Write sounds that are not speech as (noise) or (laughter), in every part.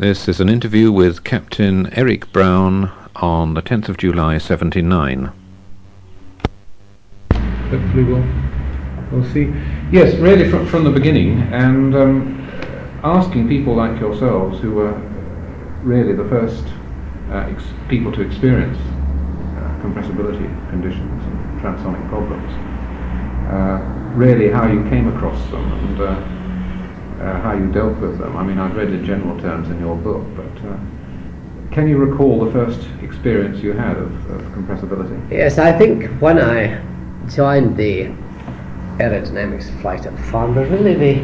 This is an interview with Captain Eric Brown on the 10th of July 79. Hopefully we'll, we'll see. Yes, really from, from the beginning, and um, asking people like yourselves who were really the first uh, ex- people to experience uh, compressibility conditions and transonic problems, uh, really how you came across them and uh, how you dealt with them. I mean, I've read in general terms in your book, but uh, can you recall the first experience you had of, of compressibility? Yes, I think when I joined the aerodynamics flight at Farnborough, really the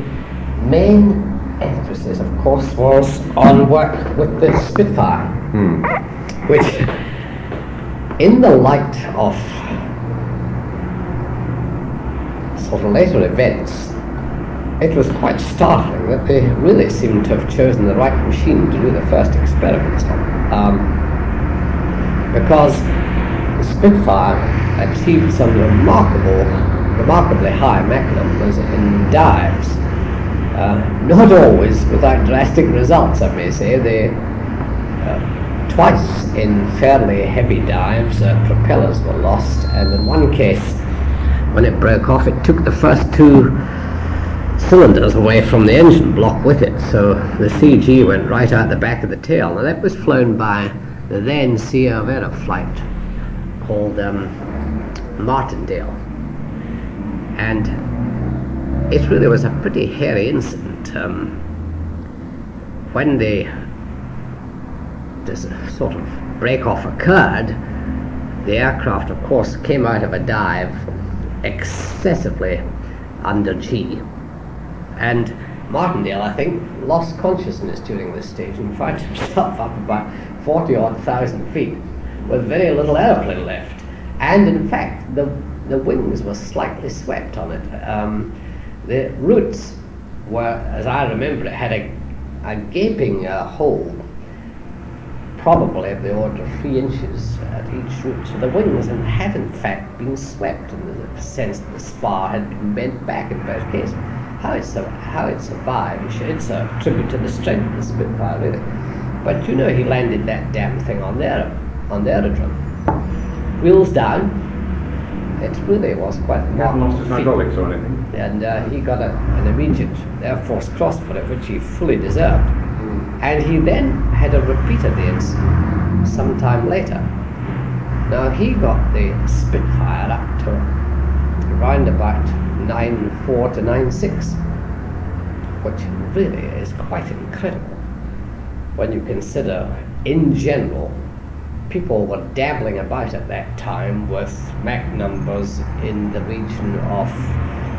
main emphasis, of course, was on work with the Spitfire, Hmm. which, in the light of sort of later events, it was quite startling that they really seemed to have chosen the right machine to do the first experiments on. Um, because the Spitfire achieved some remarkable, remarkably high Mach numbers in dives. Uh, not always without drastic results, I may say. They, uh, twice in fairly heavy dives, uh, propellers were lost, and in one case, when it broke off, it took the first two cylinders away from the engine block with it, so the CG went right out the back of the tail. Now that was flown by the then CEO of Aeroflight called um, Martindale, and it really was a pretty hairy incident. Um, when the this sort of break off occurred, the aircraft, of course, came out of a dive excessively under G and Martindale, I think, lost consciousness during this stage and found himself (laughs) up about 40 odd thousand feet with very little aeroplane left. And in fact, the, the wings were slightly swept on it. Um, the roots were, as I remember it, had a, a gaping uh, hole, probably of the order of three inches at each root. So the wings had in fact been swept in the sense that the spar had been bent back in both cases how it, how it survived, it's a tribute to the strength of the Spitfire, really. But you know, he landed that damn thing on the, on the aerodrome. Wheels down. It really was quite He hadn't lost his hydraulics or anything. And uh, he got a, an immediate Air Force Cross for it, which he fully deserved. And he then had a repeat of the incident sometime later. Now he got the Spitfire up to around about 9.4 to 9.6, which really is quite incredible when you consider, in general, people were dabbling about at that time with Mach numbers in the region of,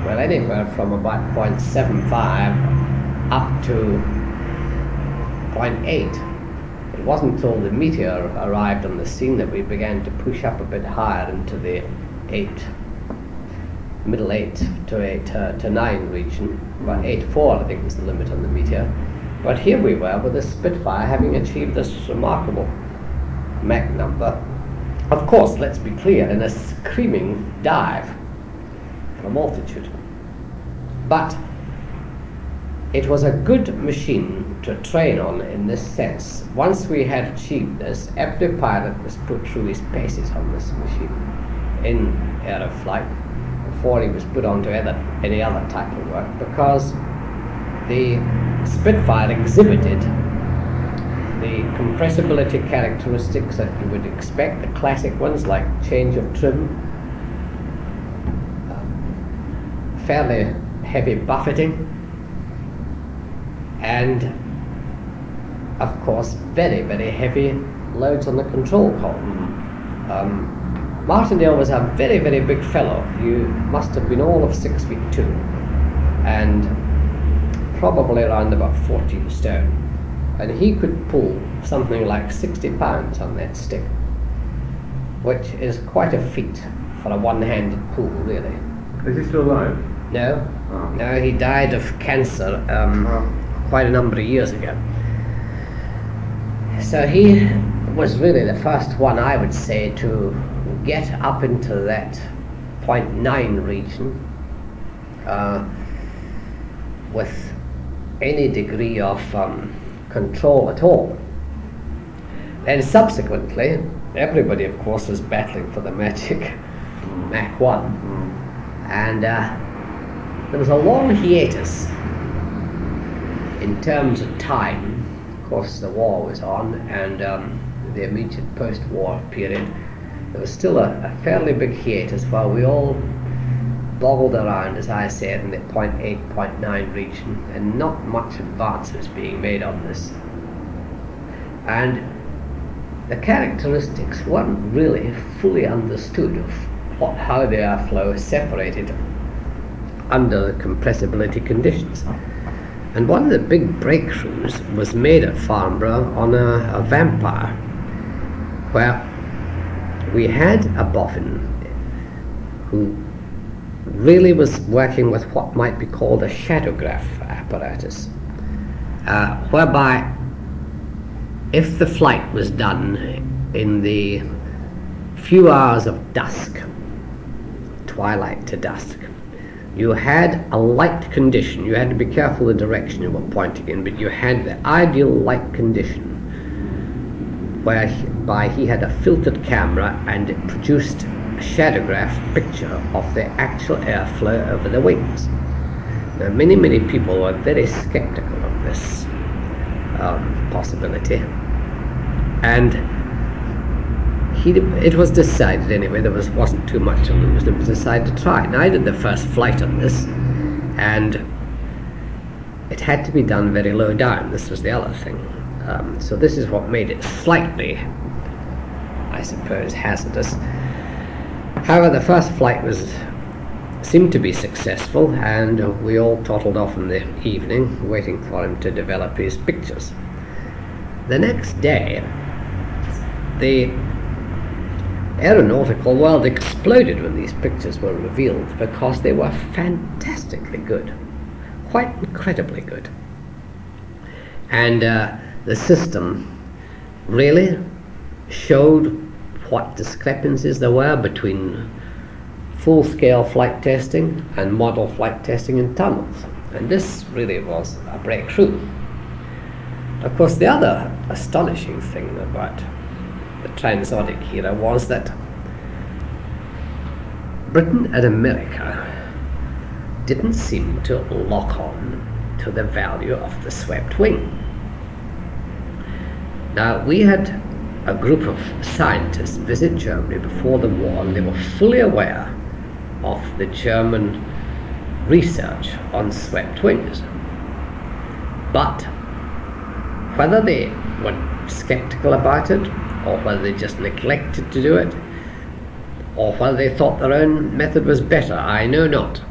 well, anywhere from about 0.75 up to 0.8. It wasn't until the meteor arrived on the scene that we began to push up a bit higher into the 8 middle 8 to 8 uh, to 9 region. About 8.4 I think was the limit on the meteor. But here we were with a Spitfire having achieved this remarkable Mach number. Of course, let's be clear, in a screaming dive from altitude. But it was a good machine to train on in this sense. Once we had achieved this, every pilot was put through his paces on this machine in aeroflight before he was put onto other, any other type of work because the Spitfire exhibited the compressibility characteristics that you would expect, the classic ones like change of trim, uh, fairly heavy buffeting, and of course very, very heavy loads on the control column. Um, Martindale was a very, very big fellow. He must have been all of six feet two, and probably around about 14 stone. And he could pull something like 60 pounds on that stick, which is quite a feat for a one-handed pull, really. Is he still alive? No, Oh. no, he died of cancer um, Oh. quite a number of years ago. So he was really the first one, I would say, to get up into that 0.9 region uh, with any degree of um, control at all. And subsequently, everybody, of course, was battling for the magic (laughs) Mach 1. And uh, there was a long hiatus in terms of time. Of course, the war was on, and um, the immediate post war period, there was still a, a fairly big hiatus while we all boggled around, as I said, in the 0.8, 0.9 region, and not much advance was being made on this. And the characteristics weren't really fully understood of what, how the airflow is separated under the compressibility conditions. And one of the big breakthroughs was made at Farnborough on a, a vampire, where we had a boffin who really was working with what might be called a shadowgraph apparatus, uh, whereby if the flight was done in the few hours of dusk, twilight to dusk, you had a light condition. You had to be careful the direction you were pointing in, but you had the ideal light condition whereby he had a filtered camera and it produced a shadowgraph picture of the actual airflow over the wings. Now, many, many people were very skeptical of this um, possibility, and he, it was decided anyway. There was wasn't too much to lose. It was decided to try. Now, I did the first flight on this, and it had to be done very low down. This was the other thing. Um, so this is what made it slightly, I suppose, hazardous. However, the first flight was seemed to be successful, and we all toddled off in the evening, waiting for him to develop his pictures. The next day, the aeronautical world exploded when these pictures were revealed because they were fantastically good, quite incredibly good. And uh, the system really showed what discrepancies there were between full-scale flight testing and model flight testing in tunnels. And this really was a breakthrough. Of course, the other astonishing thing about the transonic era was that Britain and America didn't seem to lock on to the value of the swept wing. Now, we had a group of scientists visit Germany before the war, and they were fully aware of the German research on swept wings. But whether they were skeptical about it, or whether they just neglected to do it, or whether they thought their own method was better, I know not.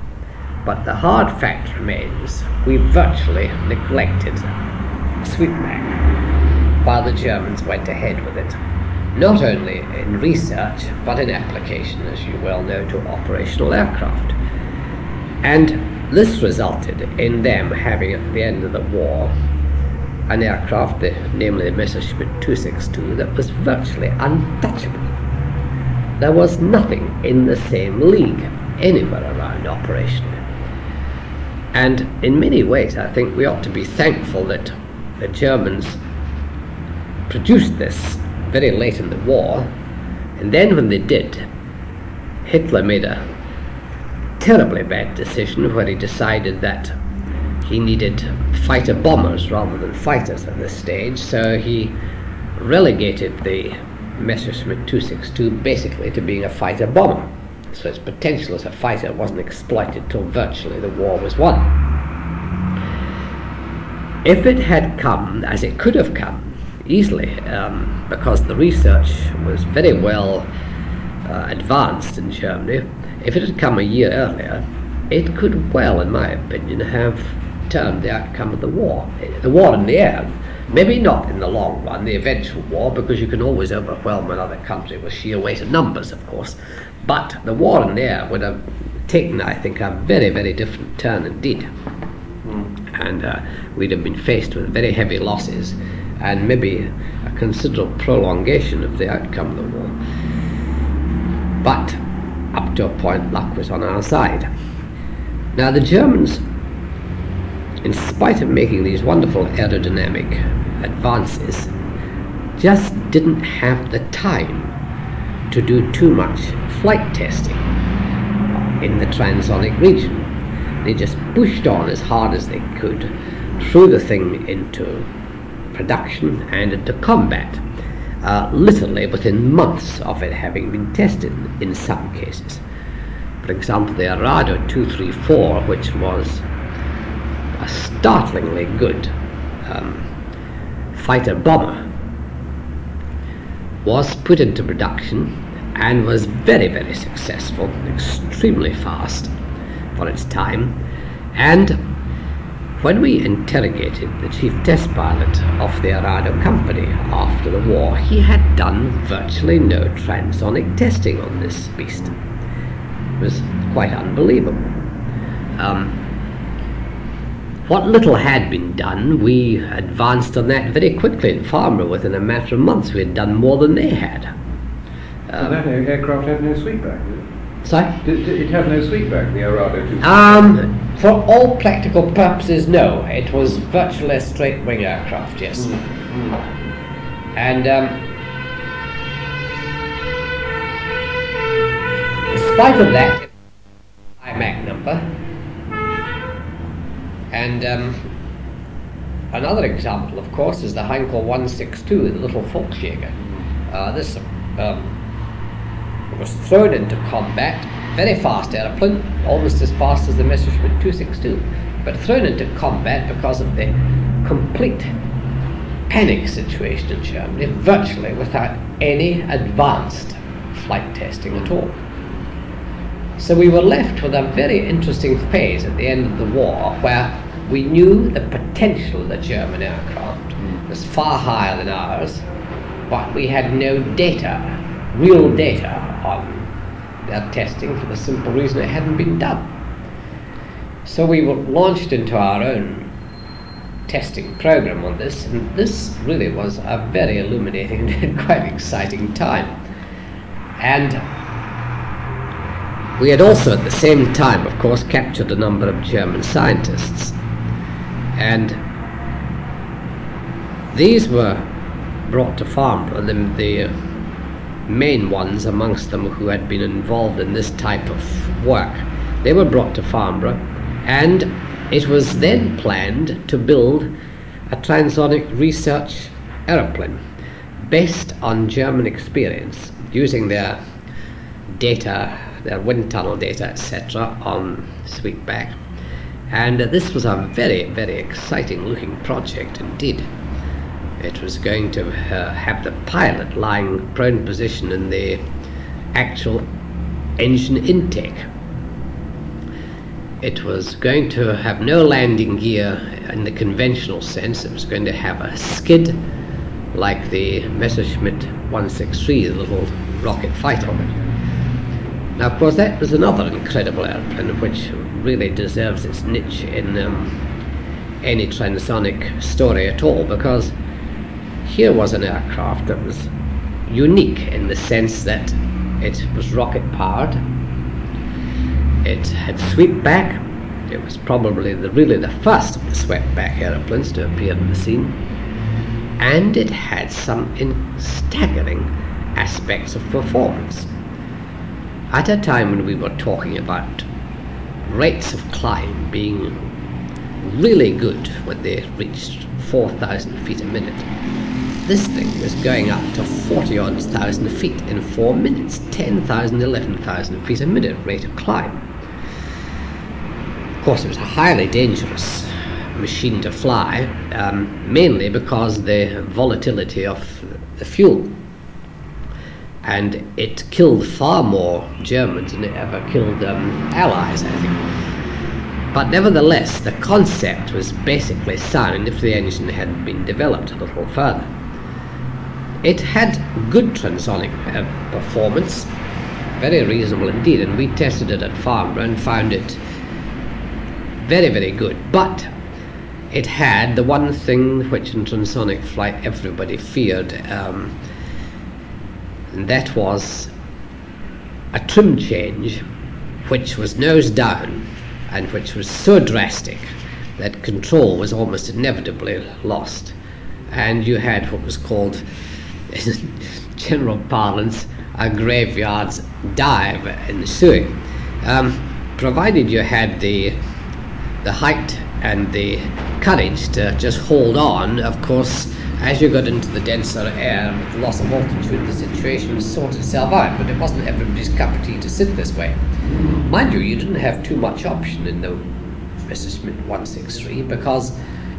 But the hard fact remains we virtually neglected sweepback while the Germans went ahead with it not only in research but in application, as you well know, to operational aircraft. And this resulted in them having, at the end of the war, an aircraft, the, namely the Messerschmitt 262, that was virtually untouchable. There was nothing in the same league anywhere around operationally. And in many ways, I think we ought to be thankful that the Germans produced this very late in the war. And then when they did, Hitler made a terribly bad decision where he decided that he needed fighter bombers rather than fighters at this stage. So he relegated the Messerschmitt 262 basically to being a fighter bomber. So its potential as a fighter wasn't exploited till virtually the war was won. If it had come as it could have come easily um, because the research was very well uh, advanced in Germany. If it had come a year earlier, it could well, in my opinion, have turned the outcome of the war. The war in the air, maybe not in the long run, the eventual war, because you can always overwhelm another country with sheer weight of numbers, of course. But the war in the air would have taken, I think, a very, very different turn indeed. Mm. And uh, we'd have been faced with very heavy losses and maybe a considerable prolongation of the outcome of the war. But up to a point, luck was on our side. Now, the Germans, in spite of making these wonderful aerodynamic advances, just didn't have the time to do too much flight testing in the transonic region. They just pushed on as hard as they could, threw the thing into production and into combat, uh, literally within months of it having been tested in some cases. For example, the Arado 234, which was a startlingly good um, fighter bomber, was put into production and was very, very successful, extremely fast for its time. And when we interrogated the chief test pilot of the Arado company after the war, he had done virtually no transonic testing on this beast. It was quite unbelievable. Um, what little had been done, we advanced on that very quickly in Farnborough. Within a matter of months, we had done more than they had. Um, that aircraft had no sweepback, did it? Sorry? Did, did it had no sweepback, the Arado 2? Um, for all practical purposes, no. It was virtually a straight wing aircraft, yes. Mm. Mm. And um, in spite of that, high Mach number, and um, another example, of course, is the Heinkel 162, the little Volksjäger. Uh, this um, was thrown into combat, very fast aeroplane, almost as fast as the Messerschmitt 262, but thrown into combat because of the complete panic situation in Germany, virtually without any advanced flight testing at all. So we were left with a very interesting phase at the end of the war where we knew the potential of the German aircraft mm. was far higher than ours, but we had no data, real data, on their testing for the simple reason it hadn't been done. So we were launched into our own testing program on this, and this really was a very illuminating (laughs) and quite exciting time. And we had also at the same time, of course, captured a number of German scientists and these were brought to Farnborough, the, the main ones amongst them who had been involved in this type of work. They were brought to Farnborough, and it was then planned to build a transonic research aeroplane based on German experience, using their data, their wind tunnel data, etc., on sweepback and this was a very, very exciting looking project indeed. It was going to uh, have the pilot lying prone position in the actual engine intake. It was going to have no landing gear in the conventional sense. It was going to have a skid like the Messerschmitt 163, the little rocket fighter. Now, of course, that was another incredible airplane which really deserves its niche in um, any transonic story at all because here was an aircraft that was unique in the sense that it was rocket powered, it had sweep back, it was probably the, really the first of the swept back aeroplanes to appear on the scene, and it had some staggering aspects of performance. At a time when we were talking about rates of climb being really good when they reached 4,000 feet a minute. This thing was going up to 40 odd thousand feet in four minutes, 10,000, 11,000 feet a minute rate of climb. Of course, it was a highly dangerous machine to fly, um, mainly because the volatility of the fuel and it killed far more Germans than it ever killed um, Allies, I think. But nevertheless, the concept was basically sound if the engine had been developed a little further. It had good transonic uh, performance, very reasonable indeed, and we tested it at Farnborough and found it very, very good. But it had the one thing which in transonic flight everybody feared. Um, and that was a trim change which was nose down and which was so drastic that control was almost inevitably lost. and you had what was called, in (laughs) general parlance, a graveyard's dive in ensuing. Um, provided you had the the height and the courage to just hold on, of course, as you got into the denser air with the loss of altitude, the situation would sort itself out, but it wasn't everybody's cup of tea to sit this way. Mind you, you didn't have too much option in the Messerschmitt 163 because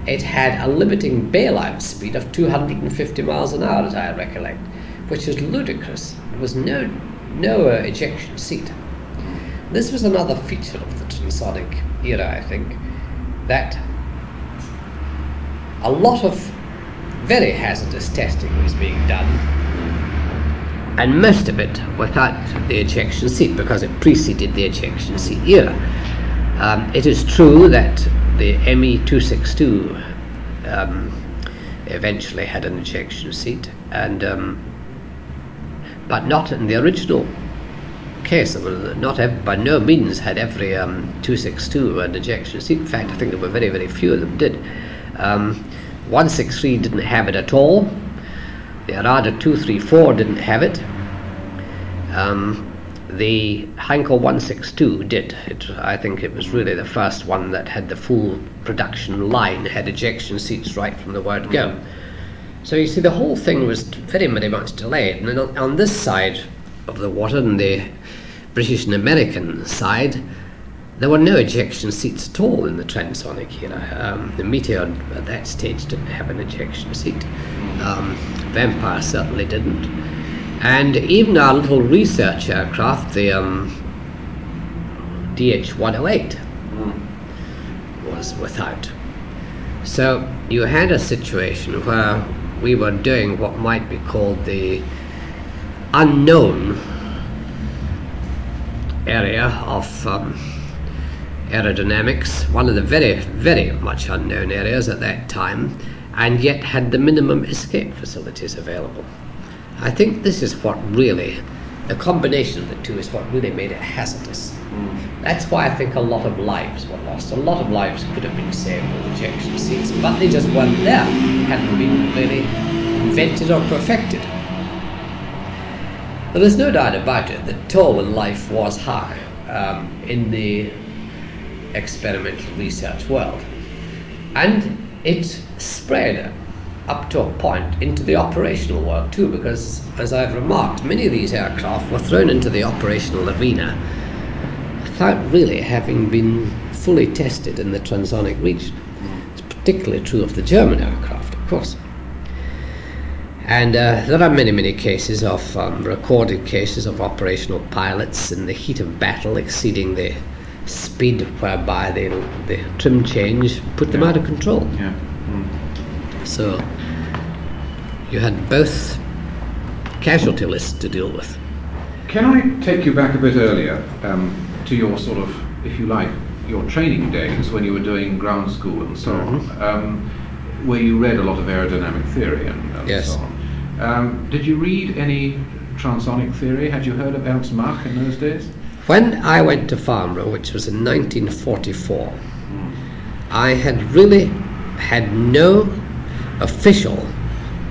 it had a limiting bailout speed of 250 miles an hour, as I recollect, which is ludicrous. There was no, no uh, ejection seat. This was another feature of the transonic era, I think, that a lot of very hazardous testing was being done, and most of it without the ejection seat because it preceded the ejection seat era. Um, it is true that the ME 262 um, eventually had an ejection seat, and um, but not in the original case. Not every, by no means had every um, 262 an ejection seat. In fact, I think there were very, very few of them did. Um, 163 didn't have it at all. The Arado 234 didn't have it. Um, the Heinkel 162 did. It, I think it was really the first one that had the full production line, had ejection seats right from the word go. So you see, the whole thing was very, very much delayed. And on, on this side of the water, on the British and American side, there were no ejection seats at all in the transonic era. Um, the Meteor at that stage didn't have an ejection seat. Um, Vampire certainly didn't. And even our little research aircraft, the um, DH-108, mm. was without. So you had a situation where we were doing what might be called the unknown area of um, aerodynamics, one of the very, very much unknown areas at that time, and yet had the minimum escape facilities available. I think this is what really, the combination of the two is what really made it hazardous. Mm. That's why I think a lot of lives were lost. A lot of lives could have been saved with ejection seats, but they just weren't there, hadn't been really invented or perfected. But there's no doubt about it that toll in life was high um, in the experimental research world. And it spread up to a point into the operational world too, because as I've remarked, many of these aircraft were thrown into the operational arena without really having been fully tested in the transonic region. It's particularly true of the German aircraft, of course. And uh, there are many, many cases of um, recorded cases of operational pilots in the heat of battle exceeding the speed whereby the, the trim change put them yeah. out of control. Yeah. Mm. So you had both casualty lists to deal with. Can I take you back a bit earlier um, to your sort of, if you like, your training days when you were doing ground school and so Mhm. on, um, where you read a lot of aerodynamic theory and, and Yes. so on. Um, did you read any transonic theory? Had you heard of Ernst Mach in those days? When I went to Farnborough, which was in 1944, I had really had no official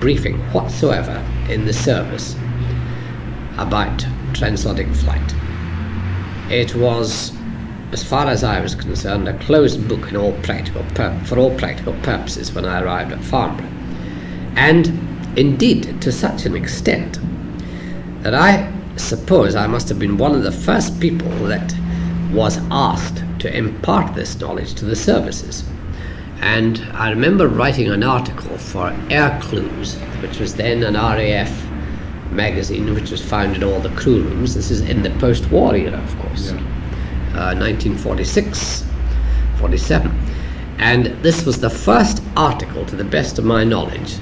briefing whatsoever in the service about transonic flight. It was, as far as I was concerned, a closed book all pur- for all practical purposes when I arrived at Farnborough. And indeed, to such an extent that I suppose I must have been one of the first people that was asked to impart this knowledge to the services. And I remember writing an article for Air Clues, which was then an RAF magazine which was found in all the crew rooms. This is in the post war era, of course, uh, 1946 47. And this was the first article, to the best of my knowledge,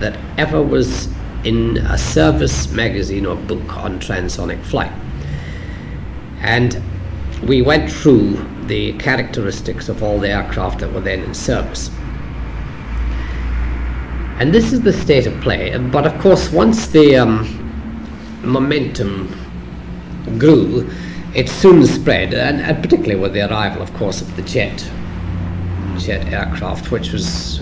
that ever was in a service magazine or book on transonic flight. And we went through the characteristics of all the aircraft that were then in service. And this is the state of play. But of course, once the um, momentum grew, it soon spread, and, and particularly with the arrival, of course, of the jet jet aircraft, which was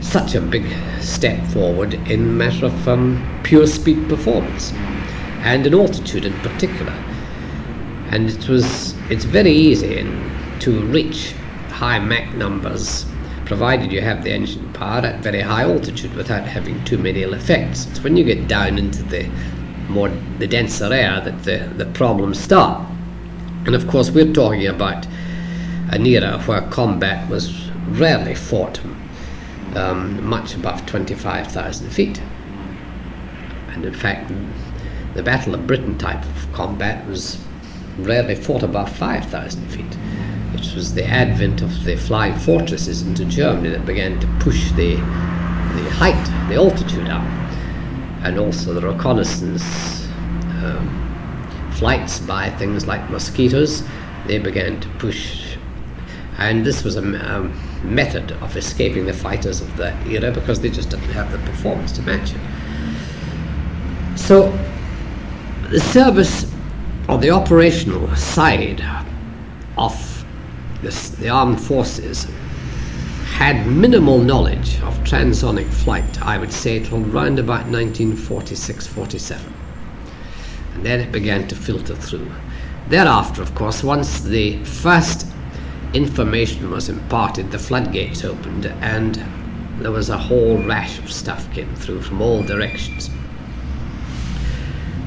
such a big step forward in matter of um, pure speed performance and in altitude in particular. And it was it's very easy to reach high Mach numbers provided you have the engine power at very high altitude without having too many ill effects. It's when you get down into the more the denser air that the, the problems start. And of course we're talking about an era where combat was rarely fought um, much above 25,000 feet. And in fact, the Battle of Britain type of combat was rarely fought above 5,000 feet. It was the advent of the flying fortresses into Germany that began to push the, the height, the altitude up, and also the reconnaissance um, flights by things like mosquitoes. They began to push, and this was a, method of escaping the fighters of the era because they just didn't have the performance to match it. So, the service on the operational side of this, the armed forces had minimal knowledge of transonic flight, I would say, till around about 1946 47. And then it began to filter through. Thereafter, of course, once the first information was imparted, the floodgates opened, and there was a whole rash of stuff came through from all directions.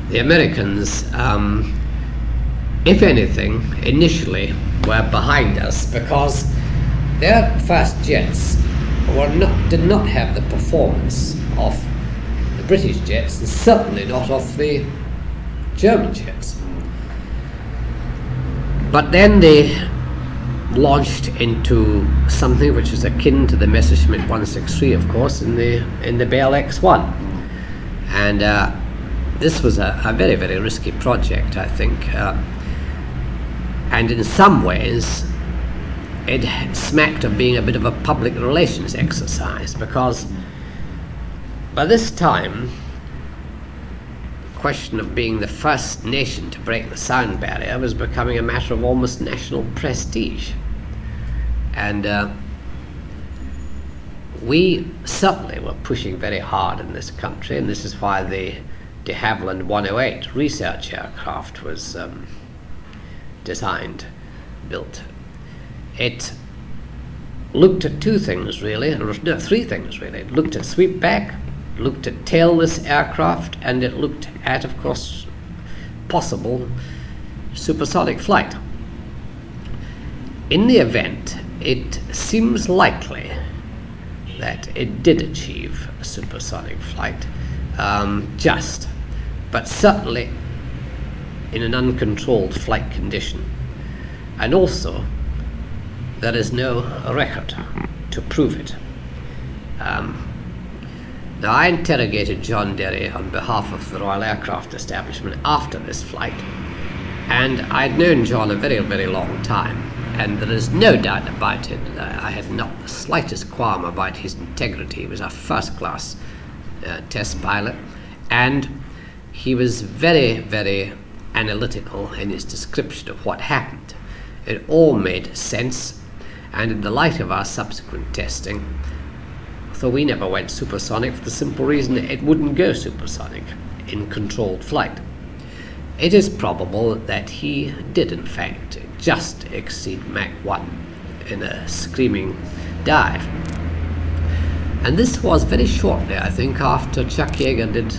The Americans um, if anything, initially were behind us because their fast jets were not, did not have the performance of the British jets and certainly not of the German jets. But then they launched into something which is akin to the Messerschmitt 163, of course, in the in the Bell X1, and uh, this was a, a, very very risky project, I think. Uh, and in some ways it smacked of being a bit of a public relations exercise because by this time the question of being the first nation to break the sound barrier was becoming a matter of almost national prestige. And uh, we certainly were pushing very hard in this country and this is why the de Havilland 108 research aircraft was um, designed, built. It looked at two things really, no, three things really. It looked at sweepback, looked at tailless aircraft, and it looked at, of course, possible supersonic flight. In the event, it seems likely that it did achieve supersonic flight, um, just, but certainly in an uncontrolled flight condition. And also, there is no record to prove it. Um, now, I interrogated John Derry on behalf of the Royal Aircraft Establishment after this flight, and I'd known John a very, very long time, and there is no doubt about it. I had not the slightest qualm about his integrity. He was a first class uh, test pilot, and he was very, very analytical in his description of what happened. It all made sense, and in the light of our subsequent testing, though we never went supersonic for the simple reason it wouldn't go supersonic in controlled flight. It is probable that he did, in fact, just exceed Mach 1 in a screaming dive. And this was very shortly, I think, after Chuck Yeager did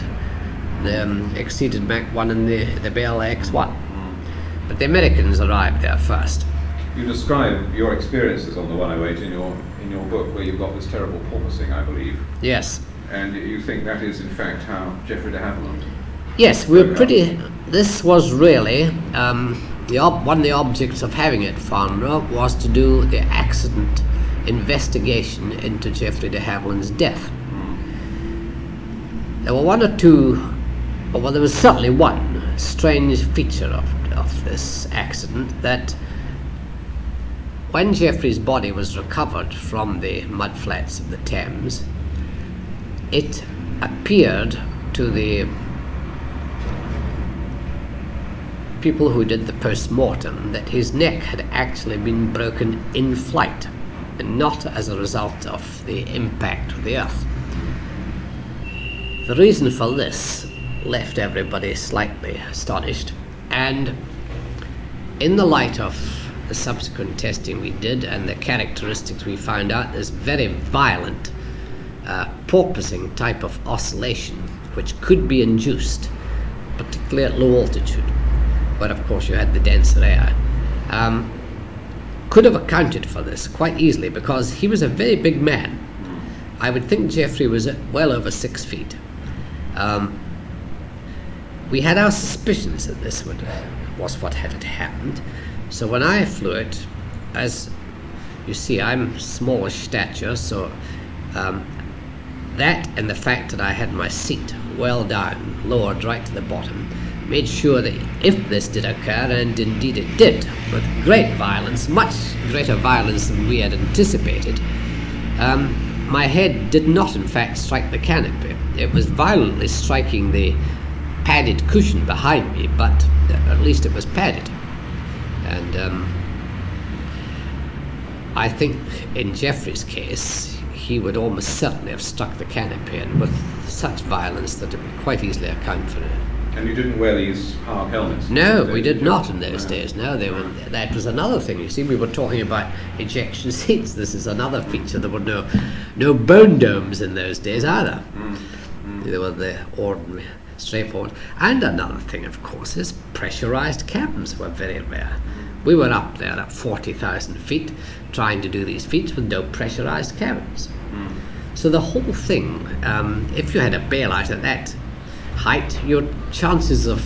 um, exceeded Mach 1 in the, the Bell X1. But the Americans arrived there first. You describe your experiences on the 108 in your, in your book, where you've got this terrible porpoising, I believe. Yes. And you think that is, in fact, how Geoffrey de Havilland. Yes, we were pretty. This was really um, the ob- one of the objects of having it, Farnborough, was to do the accident investigation into Geoffrey de Havilland's death. There were one or two well, there was certainly one strange feature of, of this accident that when Geoffrey's body was recovered from the mudflats of the Thames, it appeared to the people who did the post mortem that his neck had actually been broken in flight. And not as a result of the impact of the Earth. The reason for this left everybody slightly astonished, and in the light of the subsequent testing we did and the characteristics we found out, this very violent uh, porpoising type of oscillation which could be induced, particularly at low altitude, but of course you had the denser air. Um, could have accounted for this quite easily because he was a very big man. I would think Geoffrey was well over six feet. Um, we had our suspicions that this would, was what had happened. So when I flew it, as you see, I'm smallish stature, so um, that and the fact that I had my seat well down, lowered right to the bottom, made sure that if this did occur, and indeed it did, with great violence, much greater violence than we had anticipated, um, my head did not in fact strike the canopy. It was violently striking the padded cushion behind me, but at least it was padded. And um, I think in Geoffrey's case, he would almost certainly have struck the canopy, and with such violence that it would quite easily account for it. And you didn't wear these hard helmets? No, we did not in those days. No, they were. That was another thing. You see, we were talking about ejection (laughs) seats. This is another feature. There were no, no bone domes in those days either. Mm. Mm. They were the ordinary, straightforward. And another thing, of course, is pressurized cabins were very rare. We were up there at forty thousand feet, trying to do these feats with no pressurized cabins. Mm. So the whole thing, um, if you had a bailout at that height, your chances of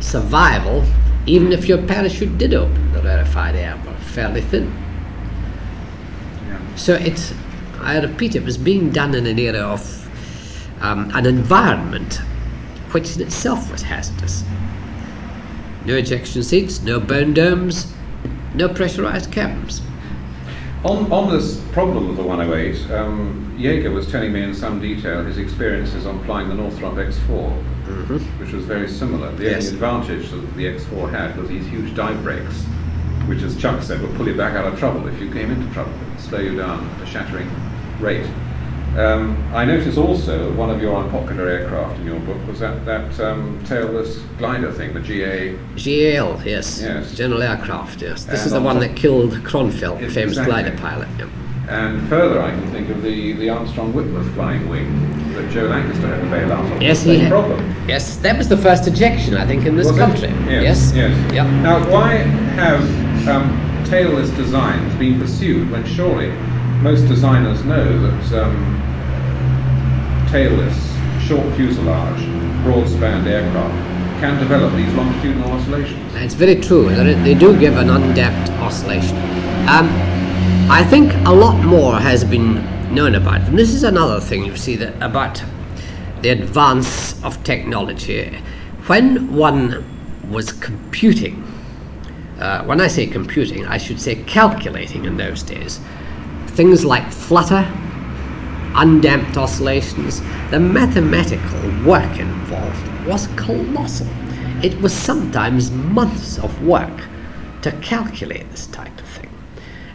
survival, even if your parachute did open the rarefied air, were fairly thin. Yeah. So it's, I repeat, it was being done in an era of um, an environment which in itself was hazardous. No ejection seats, no bone domes, no pressurized cabins. On, on this problem of the 108, um, Yeager was telling me in some detail his experiences on flying the Northrop X4, mm-hmm. which was very similar. The yes. only advantage that the X4 had was these huge dive brakes, which, as Chuck said, would pull you back out of trouble if you came into trouble, slow you down at a shattering rate. Um, I notice also one of your unpopular aircraft in your book was that, that um, tailless glider thing, the GA. GAL, yes. Yes. General Aircraft, yes. This and is the one that killed Kronfeld, the famous exactly. glider pilot. Yeah. And further, I can think of the, the Armstrong Whitworth flying wing that Joe Lancaster had to bail out on. Yes, he had. Problem. Yes, that was the first ejection, I think, in this was country. Yes. Yes. yes. Yep. Now, why have um, tailless designs been pursued when surely most designers know that um, tailless, short fuselage, broad-spanned aircraft can develop these longitudinal oscillations. It's very true. They do give an undamped oscillation. Um, I think a lot more has been known about them. This is another thing you see that about the advance of technology. When one was computing, uh, when I say computing, I should say calculating in those days, things like flutter, undamped oscillations, the mathematical work involved was colossal. It was sometimes months of work to calculate this type of thing.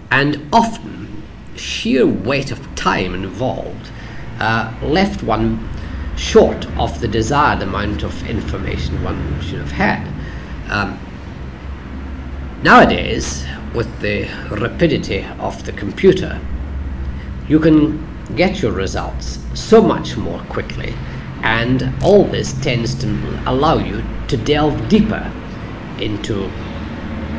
And often, sheer weight of time involved uh, left one short of the desired amount of information one should have had. Um, nowadays, with the rapidity of the computer, you can get your results so much more quickly. And all this tends to allow you to delve deeper into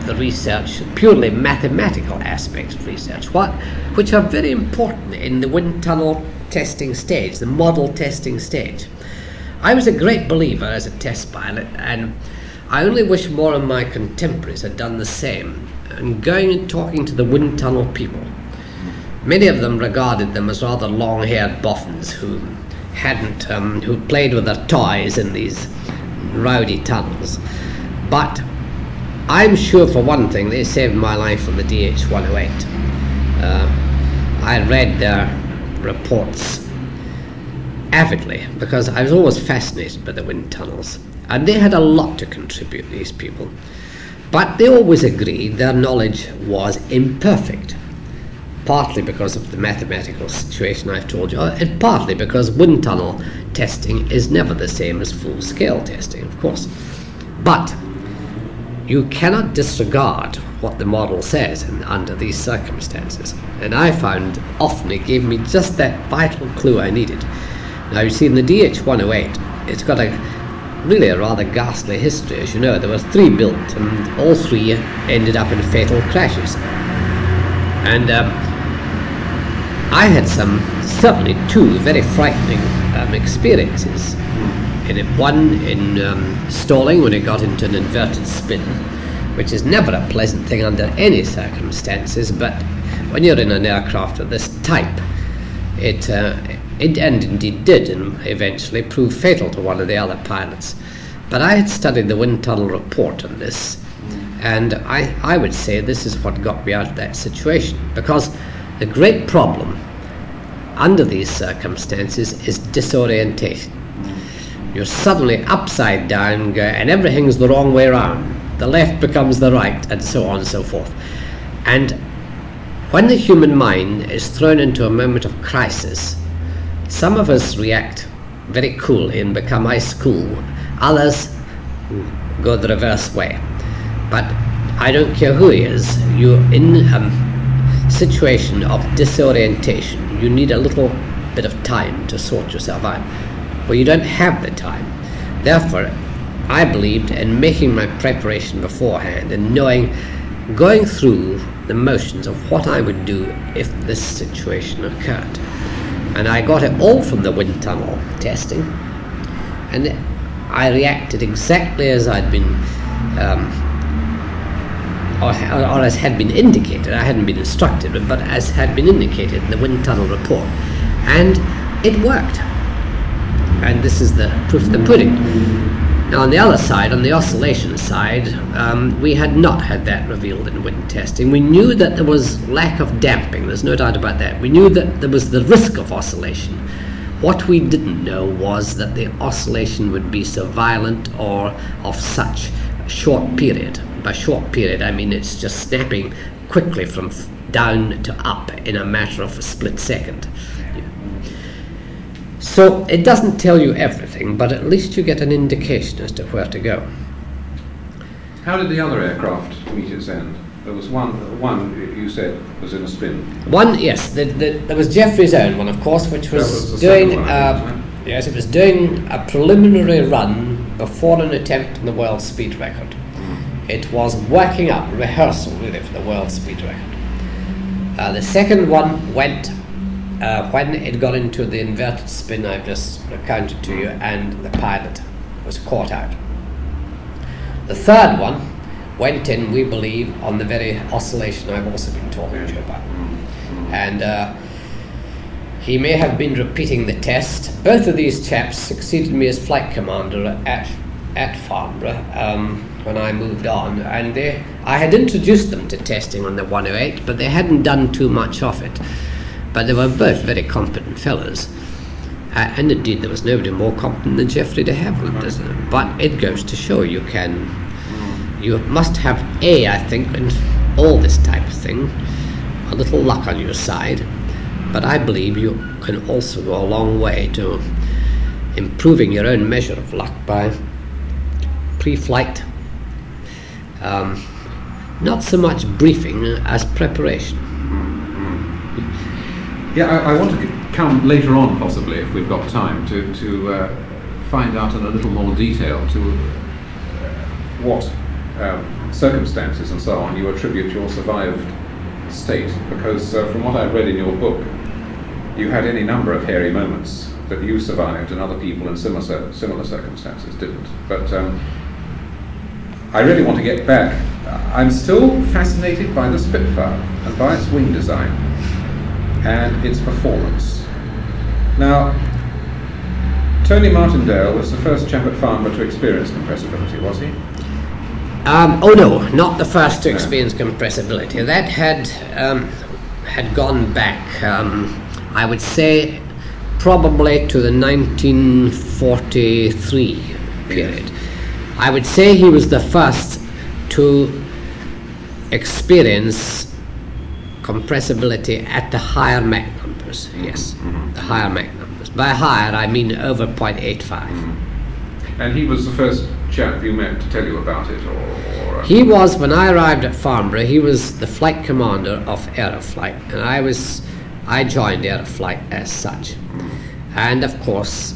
the research, purely mathematical aspects of research, what, which are very important in the wind tunnel testing stage, the model testing stage. I was a great believer as a test pilot, and I only wish more of my contemporaries had done the same, and going and talking to the wind tunnel people Many of them regarded them as rather long-haired boffins who hadn't, um, who played with their toys in these rowdy tunnels. But I'm sure for one thing they saved my life on the DH-108. Uh, I read their reports avidly because I was always fascinated by the wind tunnels. And they had a lot to contribute, these people. But they always agreed their knowledge was imperfect partly because of the mathematical situation I've told you, and partly because wind tunnel testing is never the same as full scale testing, of course. But you cannot disregard what the model says in, under these circumstances. And I found often it gave me just that vital clue I needed. Now, you see, in the DH108, it's got a really a rather ghastly history. As you know, there were three built, and all three ended up in fatal crashes. And um, I had some, certainly two, very frightening um, experiences. In it, one in um, stalling when it got into an inverted spin, which is never a pleasant thing under any circumstances, but when you're in an aircraft of this type, it, uh, it and indeed did and eventually prove fatal to one of the other pilots. But I had studied the wind tunnel report on this, and I, I would say this is what got me out of that situation because the great problem under these circumstances is disorientation. You're suddenly upside down and everything's the wrong way around. The left becomes the right, and so on and so forth. And when the human mind is thrown into a moment of crisis, some of us react very coolly and become ice cool. Others hmm, go the reverse way. But I don't care who he is, you're in a situation of disorientation. You need a little bit of time to sort yourself out. Well, you don't have the time. Therefore, I believed in making my preparation beforehand and knowing, going through the motions of what I would do if this situation occurred. And I got it all from the wind tunnel testing, and I reacted exactly as I'd been, um, or, or, as had been indicated. I hadn't been instructed, but as had been indicated in the wind tunnel report, and it worked. And this is the proof of the pudding. Now, on the other side, on the oscillation side, um, we had not had that revealed in wind testing. We knew that there was lack of damping, there's no doubt about that. We knew that there was the risk of oscillation. What we didn't know was that the oscillation would be so violent or of such a short period. By short period, I mean it's just snapping quickly from down to up in a matter of a split second. So it doesn't tell you everything, but at least you get an indication as to where to go. How did the other aircraft meet its end? There was one, one you said was in a spin. One, yes. The, the, there was Geoffrey's own one, of course, which was, was doing. one, uh, yes, it was doing a preliminary run before an attempt on the world speed record. It was working up rehearsal really for the world speed record. Uh, the second one went uh, when it got into the inverted spin I've just recounted to you, and the pilot was caught out. The third one went in, we believe, on the very oscillation I've also been talking to you about. And uh, he may have been repeating the test. Both of these chaps succeeded me as flight commander at, at Farnborough um, when I moved on. And they, I had introduced them to testing on the 108, but they hadn't done too much of it. But they were both very competent fellows. Uh, and indeed, there was nobody more competent than Geoffrey de Havilland. But it goes to show you can, you must have a, I think, in all this type of thing, a little luck on your side. But I believe you can also go a long way to improving your own measure of luck by pre-flight, um, not so much briefing as preparation. Yeah, I, I, want to come later on, possibly, if we've got time, to, to uh, find out in a little more detail to uh, what um, circumstances and so on you attribute your survived state. Because uh, from what I've read in your book, you had any number of hairy moments that you survived and other people in similar, similar circumstances didn't. But um, I really want to get back. I'm still fascinated by the Spitfire and by its wing design and its performance. Now, Tony Martindale was the first chap at Farnborough to experience compressibility, was he? Um, oh no, not the first to experience compressibility. That had um, had gone back, um, I would say, probably to the 1943 period. I would say he was the first to experience compressibility at the higher Mach numbers, yes, mm-hmm. Mm-hmm. the higher Mach numbers. By higher, I mean over 0.85. Mm-hmm. And he was the first chap you met to tell you about it, or, or uh, He was, when I arrived at Farnborough, he was the flight commander of Aeroflight, and I was, I joined Aeroflight as such. And of course,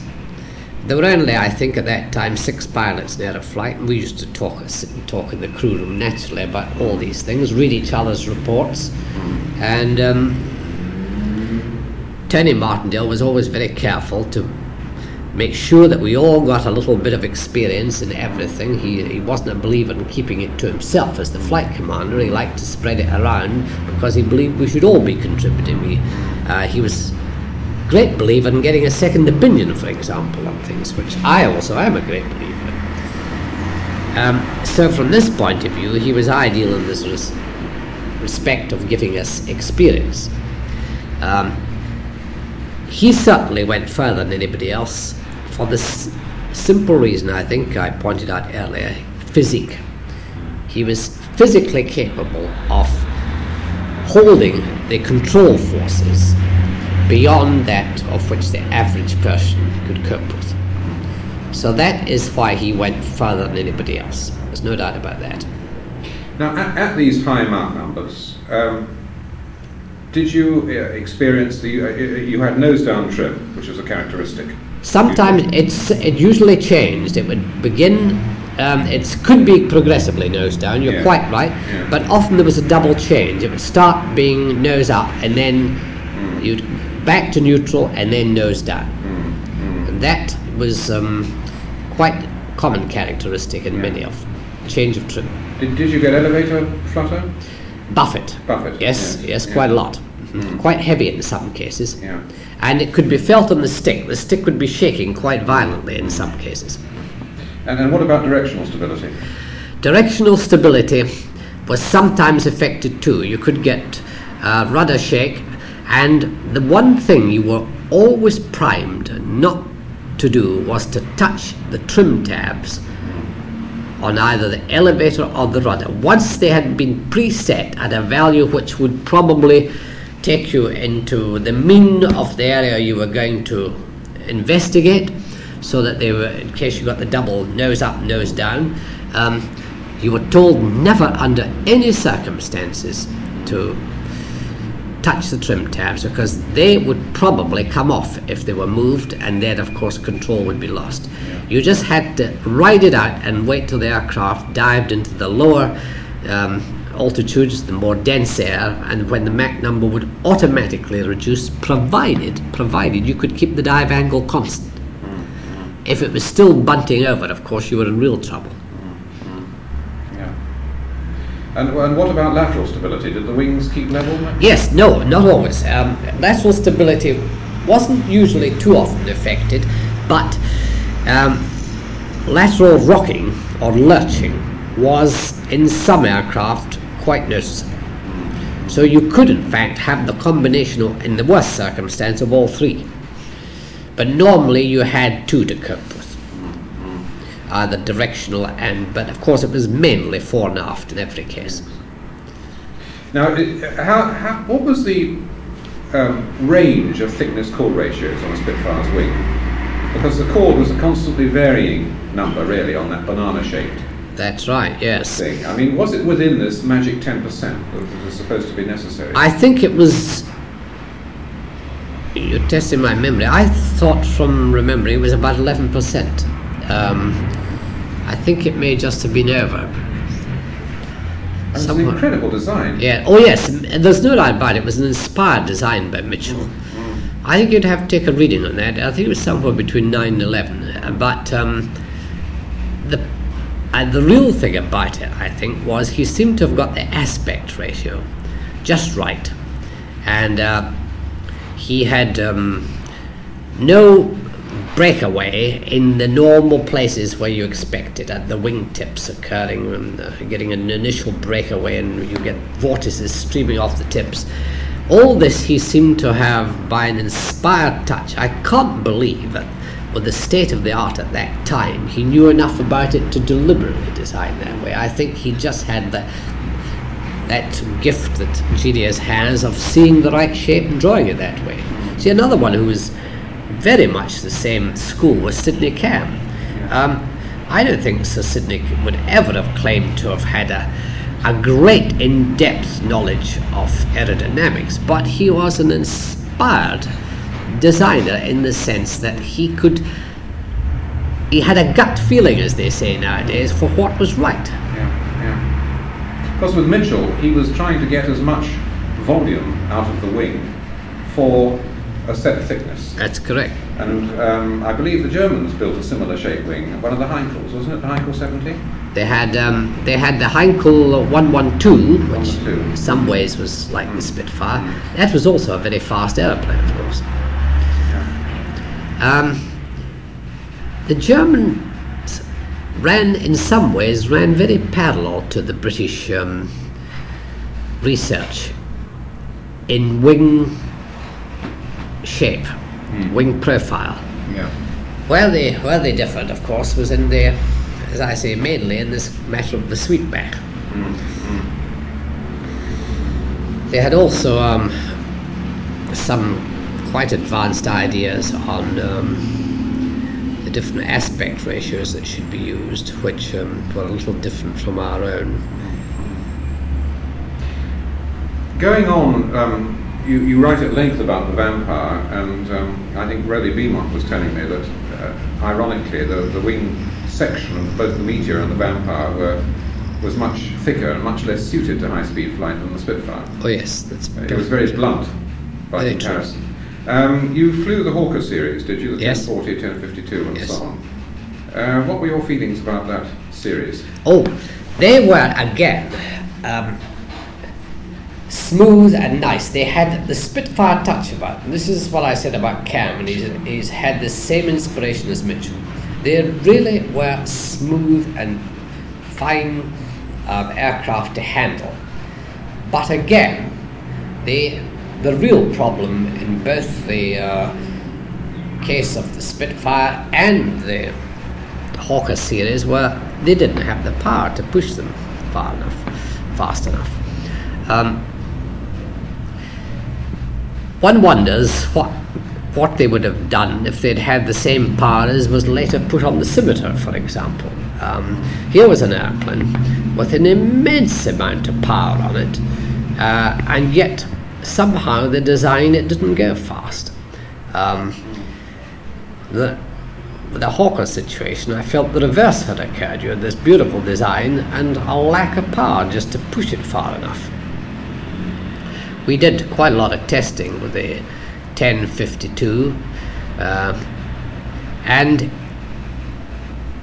there were only, I think, at that time, six pilots in Aeroflight, and we used to talk, sit and talk in the crew room naturally about all these things, read each other's reports, and um, Tony Martindale was always very careful to make sure that we all got a little bit of experience in everything. He, he wasn't a believer in keeping it to himself as the flight commander. He liked to spread it around because he believed we should all be contributing. He, uh, he was a great believer in getting a second opinion, for example, on things, which I also am a great believer. Um, so, from this point of view, he was ideal in this res- respect of giving us experience. Um, he certainly went further than anybody else for this simple reason I think I pointed out earlier physique. He was physically capable of holding the control forces beyond that of which the average person could cope with. So that is why he went further than anybody else. There's no doubt about that. Now, at, at these high Mach numbers, um, did you uh, experience the? Uh, you had nose down trim, which is a characteristic. Sometimes it's it usually changed. It would begin. Um, it could be progressively nose down. You're Yeah. quite right. Yeah. But often there was a double change. It would start being nose up, and then Mm. you'd back to neutral, and then nose down. Mm, And that was um, quite common characteristic in many of change of trim. Did, did you get elevator flutter? Buffet. Buffet, Yes, yes, yes, yeah. quite a lot. Mhm. Quite heavy in some cases. Yeah. And it could be felt on the stick. The stick would be shaking quite violently in some cases. And, and what about directional stability? Directional stability was sometimes affected too. You could get uh, rudder shake, and the one thing you were always primed not to do was to touch the trim tabs on either the elevator or the rudder. Once they had been preset at a value which would probably take you into the mean of the area you were going to investigate, so that they were, in case you got the double nose up, nose down, um, you were told never under any circumstances to touch the trim tabs because they would probably come off if they were moved, and then, of course, control would be lost. You just had to ride it out and wait till the aircraft dived into the lower um, altitudes, the more dense air, and when the Mach number would automatically reduce, provided provided you could keep the dive angle constant. If it was still bunting over, of course, you were in real trouble. Yeah. And, and what about lateral stability? Did the wings keep level? Yes, no, not always. Um, lateral stability wasn't usually too often affected, but um, lateral rocking or lurching was in some aircraft quite noticeable. So you could, in fact, have the combination, of, in the worst circumstance, of all three. But normally you had two to cope with, either directional and, but of course it was mainly fore and aft in every case. Now, how, how, what was the um, range of thickness chord ratios on a Spitfire's wing? Because the chord was a constantly varying number, really, on that banana-shaped That's right, yes. thing. I mean, was it within this magic 10% that was supposed to be necessary? I think it was. You're testing my memory. I thought from remembering it was about 11%. Um, I think it may just have been over. it was an incredible design. Yeah. Oh, yes. There's no doubt about it. It was an inspired design by Mitchell. I think you'd have to take a reading on that. I think it was somewhere between 9 and 11. Uh, But um, the and the real thing about it, I think, was he seemed to have got the aspect ratio just right, and uh, he had um, no breakaway in the normal places where you expect it, at the wingtips occurring and uh, getting an initial breakaway, and you get vortices streaming off the tips. All this he seemed to have by an inspired touch. I can't believe that with the state of the art at that time, he knew enough about it to deliberately design that way. I think he just had the that gift that genius has of seeing the right shape and drawing it that way. See, another one who was very much the same school was Sydney Camm. Um, I don't think Sir Sydney would ever have claimed to have had a, a great in depth knowledge of aerodynamics, but he was an inspired designer in the sense that he could. He had a gut feeling, as they say nowadays, for what was right. Yeah, yeah. Because with Mitchell, he was trying to get as much volume out of the wing for a set thickness. That's correct. And um, I believe the Germans built a similar shaped wing, one of the Heinkels, wasn't it? The Heinkel 70? They had um, they had the Heinkel 112, which 112. in some ways was like the Spitfire. That was also a very fast aeroplane, of course. Um, the Germans ran, in some ways, ran very parallel to the British um, research in wing shape, wing profile. Yeah. Where they where they differed, of course, was in the, as I say, mainly in this matter of the sweepback. They had also um, some quite advanced ideas on um, the different aspect ratios that should be used, which um, were a little different from our own. Going on, um, you, you write at length about the vampire, and um, I think Roly Beamont was telling me that, uh, ironically, the, the wing section of both the Meteor and the Vampire were, was much thicker and much less suited to high-speed flight than the Spitfire. Oh yes, that's It was very blunt by Very comparison. Um, you flew the Hawker series, did you? The Yes. 1040, 1052, and Yes. so on. Uh, what were your feelings about that series? Oh, they were again um, smooth and nice. They had the Spitfire touch about them. This is what I said about Camm, and he's, he's had the same inspiration as Mitchell. They really were smooth and fine um, aircraft to handle. But again, the the real problem in both the uh, case of the Spitfire and the Hawker series were they didn't have the power to push them far enough, fast enough. Um, one wonders what what they would have done if they'd had the same power as was later put on the Scimitar, for example. Um, here was an airplane with an immense amount of power on it, uh, and yet somehow the design it didn't go fast. Um, the, the Hawker situation, I felt the reverse had occurred. You had this beautiful design and a lack of power just to push it far enough. We did quite a lot of testing with the 1052, uh, and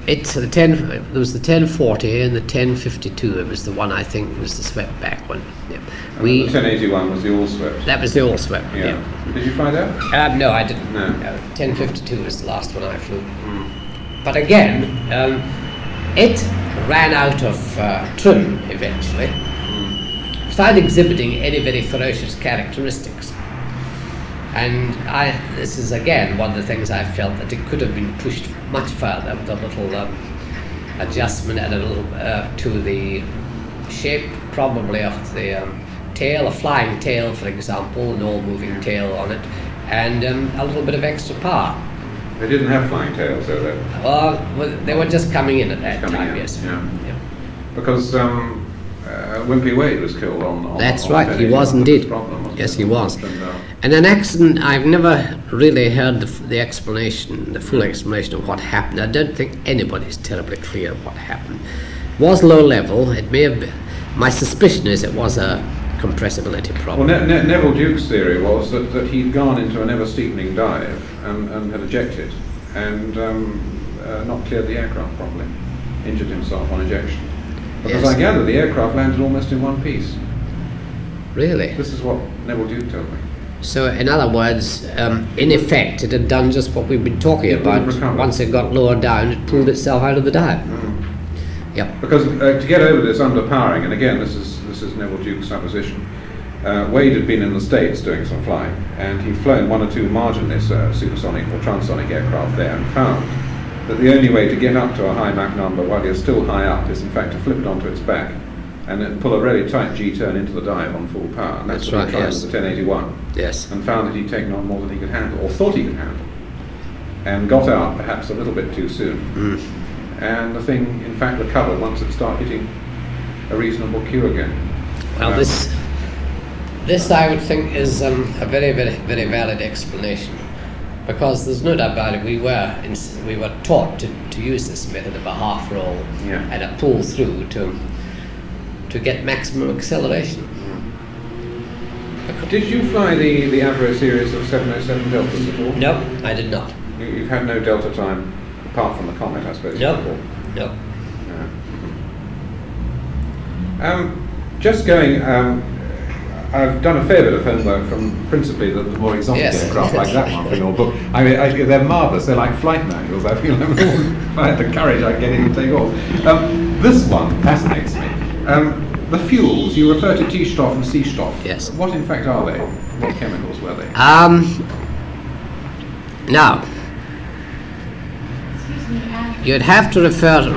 it's the 10. There was the 1040 and the 1052. It was the one I think was the swept back one. Yeah. We the 1081 was the all swept. that was the all swept. Yeah. yeah. Did you fly that? Uh, no, I didn't. No. 1052 was the last one I flew. But again, um, it ran out of uh, trim eventually, started exhibiting any very ferocious characteristics. And I, this is again one of the things I felt that it could have been pushed much further with a little um, adjustment and a little uh, to the shape, probably of the um, tail, a flying tail, for example, an all-moving tail on it, and um, a little bit of extra power. They didn't have flying tails, they Well, they were just coming in at that time, in, yes. yeah. because um, Wimpy Wade was killed on. on That's on right, he was indeed. problem, Yes, it? he was. And, uh, And an accident, I've never really heard the, f- the explanation, the full explanation of what happened. I don't think anybody's terribly clear what happened. Was low level, it may have been, my suspicion is it was a compressibility Well, problem. ne- ne- Neville Duke's theory was that, that he'd gone into an ever steepening dive and, and had ejected and um, uh, not cleared the aircraft properly, injured himself on ejection. Because Yes. I gather the aircraft landed almost in one piece. Really? This is what Neville Duke told me. So, in other words, um, in effect, it had done just what we've been talking It about. Once it got lower down, it pulled itself out of the dive. Mm. Yep. Because uh, to get over this underpowering, and again, this is this is Neville Duke's supposition. Uh, Wade had been in the States doing some flying, and he'd flown one or two marginless uh, supersonic or transonic aircraft there, and found that the only way to get up to a high Mach number while you're still high up is, in fact, to flip it onto its back and then pull a really tight G-turn into the dive on full power. And that's, That's what right, he tried yes. with the 1081 Yes. and found that he'd taken on more than he could handle, or thought he could handle, and got out perhaps a little bit too soon. Mm. And the thing, in fact, recovered once it started hitting a reasonable Q again. Well, Um, this, this I would think is um, a very, very, very valid explanation, because there's no doubt about it. We were in, we were taught to, to use this method of a half roll Yeah. and a pull through to to get maximum acceleration. Did you fly the, the Avro series of 707 Deltas at all? No, I did not. You, you've had no Delta time, apart from the Comet, I suppose. No, no. Yeah. Um, just going, um, I've done a fair bit of homework from principally the, the more exotic Yes. aircraft like that one from (laughs) your book. I mean, I, they're marvellous. They're like flight manuals. I feel if I had the courage, I'd get in and take off. Um, this one fascinates me. Um, the fuels, you refer to T-Stoff and C-Stoff. Yes. What in fact are they? What chemicals were they? Um, now, you'd have to refer,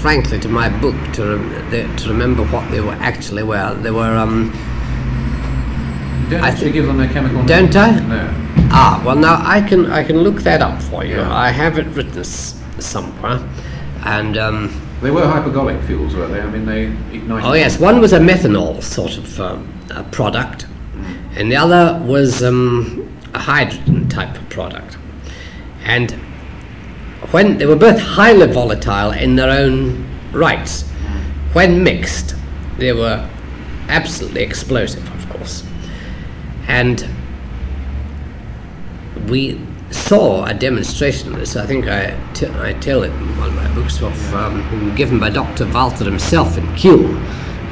frankly, to my book to, rem- the, to remember what they were actually were. They were, um, don't I actually give them their chemical name. Don't I? No. ah, well, now I can I can look that up for you. Yeah. I have it written s- somewhere, and um, They were hypergolic fuels, were they? I mean, they ignited. oh yes, one was a methanol sort of um, product, and the other was um, a hydrogen type of product, and when they were both highly volatile in their own rights, when mixed, they were absolutely explosive, of course, and we saw a demonstration of this. I think I, t- I tell it in one of my books of um, given by Dr. Walter himself in Kiel,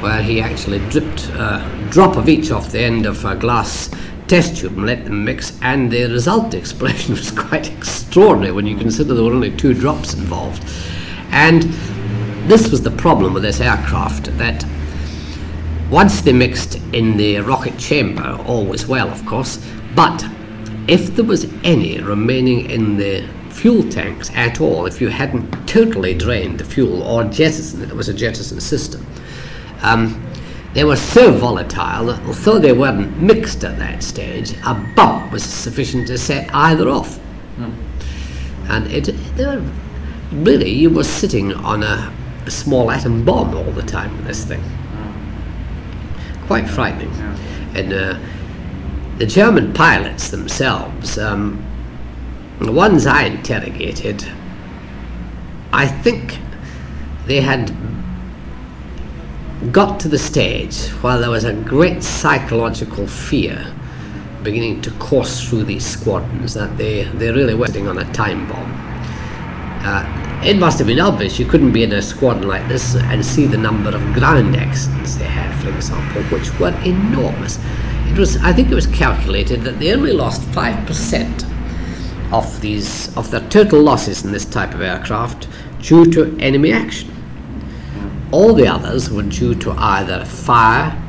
where he actually dripped a drop of each off the end of a glass test tube and let them mix, and the result the explosion (laughs) was quite extraordinary when you consider there were only two drops involved. And this was the problem with this aircraft that once they mixed in the rocket chamber, all was well, of course, but if there was any remaining in the fuel tanks at all, if you hadn't totally drained the fuel or jettisoned it, it was a jettison system, um, they were so volatile that although they weren't mixed at that stage, a bump was sufficient to set either off. And it, they were, really, you were sitting on a, a small atom bomb all the time with this thing. Quite frightening. And uh, the German pilots themselves, um, the ones I interrogated, I think they had got to the stage where there was a great psychological fear beginning to course through these squadrons that they, they really were sitting on a time bomb. Uh, it must have been obvious you couldn't be in a squadron like this and see the number of ground accidents they had, for example, which were enormous. It was, I think, it was calculated that they only lost five percent of these of their total losses in this type of aircraft due to enemy action. All the others were due to either fire,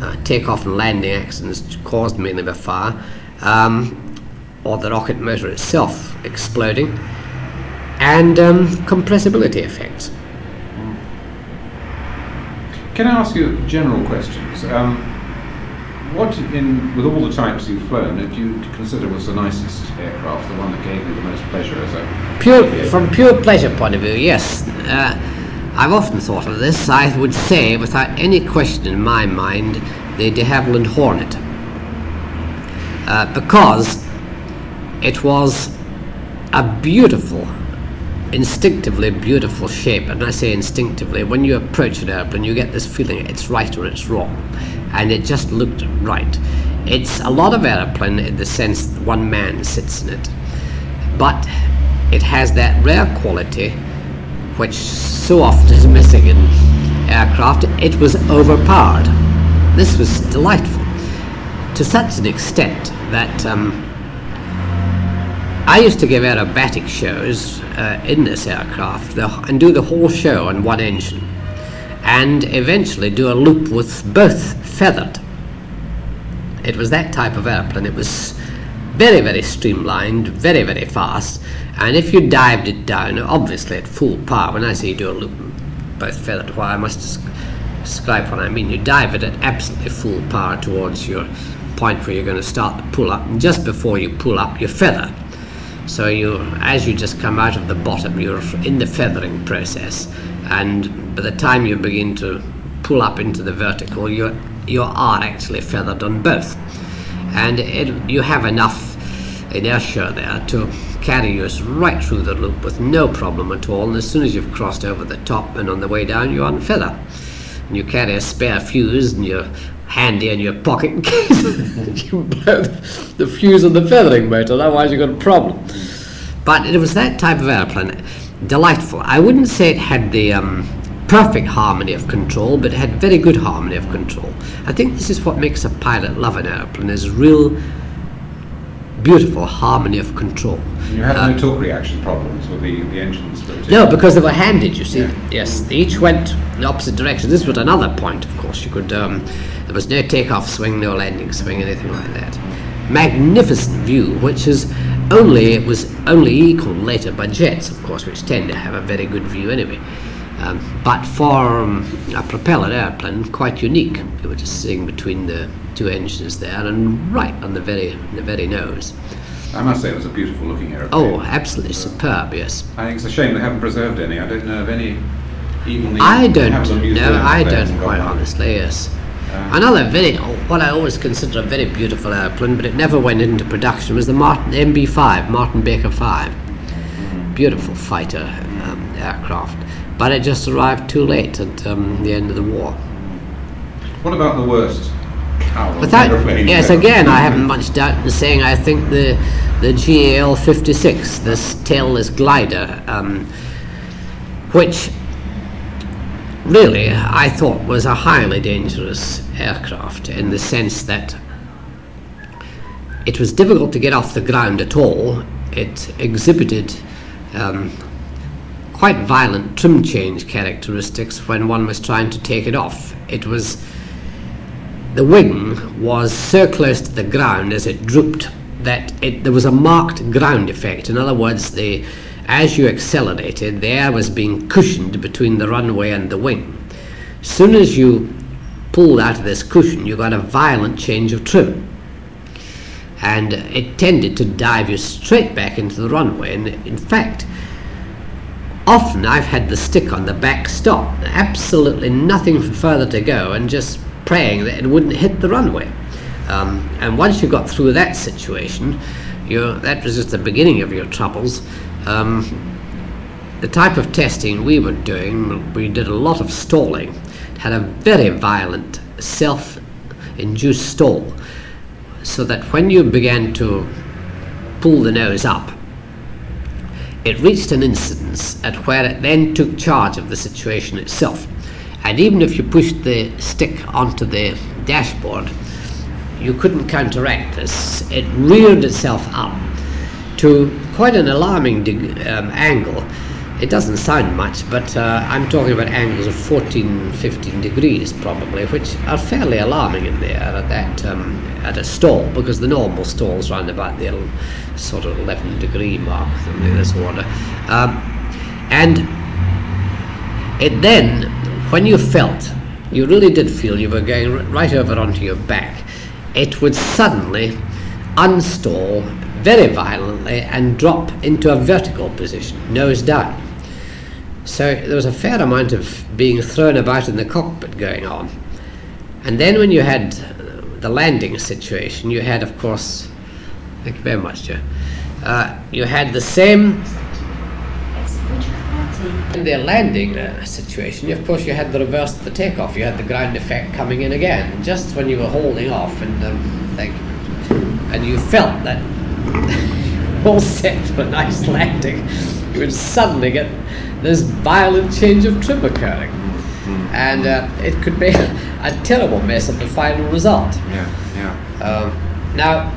uh, takeoff and landing accidents caused mainly by fire, um, or the rocket motor itself exploding, and um, compressibility effects. Can I ask you general questions? Um, what, in with all the types you've flown, did you consider was the nicest aircraft, the one that gave you the most pleasure as a Pure, from pure pleasure point of view, yes. Uh, I've often thought of this. I would say, without any question in my mind, the de Havilland Hornet, uh, because it was a beautiful, instinctively beautiful shape. And I say instinctively, when you approach an airplane, you get this feeling it's right or it's wrong, and it just looked right. It's a lot of airplane in the sense that one man sits in it, but it has that rare quality which so often is missing in aircraft. It was overpowered. This was delightful to such an extent that um, I used to give aerobatic shows uh, in this aircraft the, and do the whole show on one engine, and eventually do a loop with both feathered. It was that type of airplane. It was very, very streamlined, very, very fast, and if you dived it down, obviously at full power, when I say you do a loop both feathered, why I must describe what I mean. You dive it at absolutely full power towards your point where you're going to start the pull up, and just before you pull up, you feather. So you, as you just come out of the bottom, you're in the feathering process, and by the time you begin to pull up into the vertical, you you are actually feathered on both, and it, you have enough inertia there to carry you right through the loop with no problem at all. And as soon as you've crossed over the top and on the way down, you unfeather. And you carry a spare fuse and you're handy in your pocket in case (laughs) you blow the fuse on the feathering motor, otherwise you've got a problem. But it was that type of airplane, delightful. I wouldn't say it had the um, perfect harmony of control, but it had very good harmony of control. I think this is what makes a pilot love an airplane, is real beautiful harmony of control. You had uh, no torque reaction problems with the, the engines? No, because they were handed, you see. Yeah. Yes, they each went in the opposite direction. This was another point, of course. You could, um, there was no takeoff swing, no landing swing, anything like that. Magnificent view, which is only, it was only equal later by jets, of course, which tend to have a very good view anyway. Um, but for um, a propeller airplane, quite unique. You were just sitting between the two engines there and right on the very the very nose. I must say it was a beautiful looking aeroplane. Oh, absolutely superb, yes. I think it's a shame they haven't preserved any. I don't know of any even I don't know, I don't quite honestly, yes. Another very, what I always consider a very beautiful airplane, but it never went into production, was the Martin MB5, Martin Baker 5. Mm-hmm. Beautiful fighter um, aircraft but it just arrived too late at um, the end of the war. What about the worst? Without, yes, again, I haven't much doubt in saying I think the the GAL 56, this tailless glider, um, which really I thought was a highly dangerous aircraft in the sense that it was difficult to get off the ground at all. It exhibited um, quite violent trim change characteristics when one was trying to take it off. It was the wing was so close to the ground as it drooped that it, there was a marked ground effect. In other words, the as you accelerated, the air was being cushioned between the runway and the wing. Soon as you pulled out of this cushion, you got a violent change of trim. And it tended to dive you straight back into the runway. And in fact, Often I've had the stick on the back stop, absolutely nothing further to go, and just praying that it wouldn't hit the runway. Um, and once you got through that situation, that was just the beginning of your troubles. Um, the type of testing we were doing, we did a lot of stalling. It had a very violent self-induced stall, so that when you began to pull the nose up, it reached an incidence at where it then took charge of the situation itself. And even if you pushed the stick onto the dashboard, you couldn't counteract this. It reared itself up to quite an alarming um, angle. It doesn't sound much, but uh, I'm talking about angles of 14, 15 degrees probably, which are fairly alarming in there at that um, at a stall because the normal stalls round about the sort of 11 degree mark, of this order. Um, and it then, when you felt, you really did feel you were going right over onto your back, it would suddenly unstall very violently and drop into a vertical position, nose down. So there was a fair amount of being thrown about in the cockpit going on. And then when you had the landing situation, you had, of course, Thank you very much, Joe. Uh, you had the same. In the landing uh, situation, of course, you had the reverse of the takeoff. You had the ground effect coming in again, just when you were holding off, and um, and you felt that all set for a nice landing. You would suddenly get this violent change of trim occurring, and uh, it could be a terrible mess of the final result. Yeah, yeah. Um, now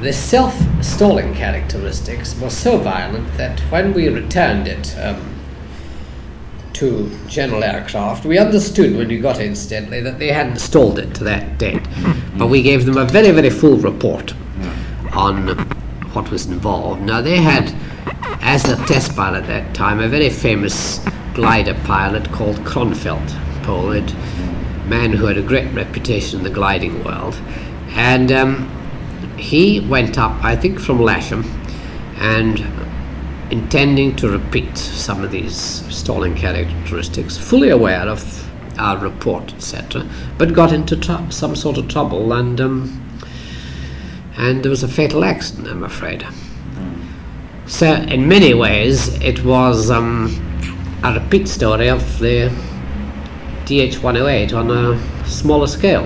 the self-stalling characteristics were so violent that when we returned it um, to General Aircraft, we understood when we got it incidentally that they hadn't stalled it to that date. (laughs) But we gave them a very, very full report on what was involved. Now they had, as a test pilot at that time, a very famous glider pilot called Kronfeld. Walpole, a man who had a great reputation in the gliding world. And um, he went up, I think, from Lasham, and intending to repeat some of these stalling characteristics, fully aware of our report, etc., but got into some sort of trouble, and um, and there was a fatal accident, I'm afraid. So, in many ways, it was um, a repeat story of the DH108 on a smaller scale.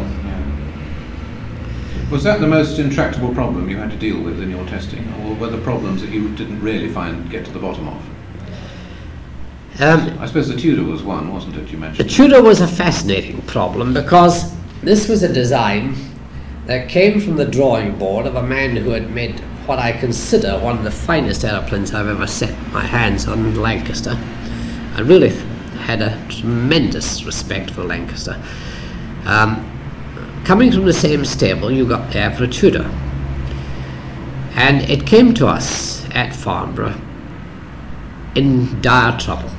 Was that the most intractable problem you had to deal with in your testing, or were the problems that you didn't really find get to the bottom of? Um, I suppose the Tudor was one, wasn't it? You mentioned the. Tudor was a fascinating problem because this was a design that came from the drawing board of a man who had made what I consider one of the finest aeroplanes I've ever set my hands on in Lancaster. I really had a tremendous respect for Lancaster. Um, coming from the same stable, you got there for a. And it came to us at Farnborough in dire trouble.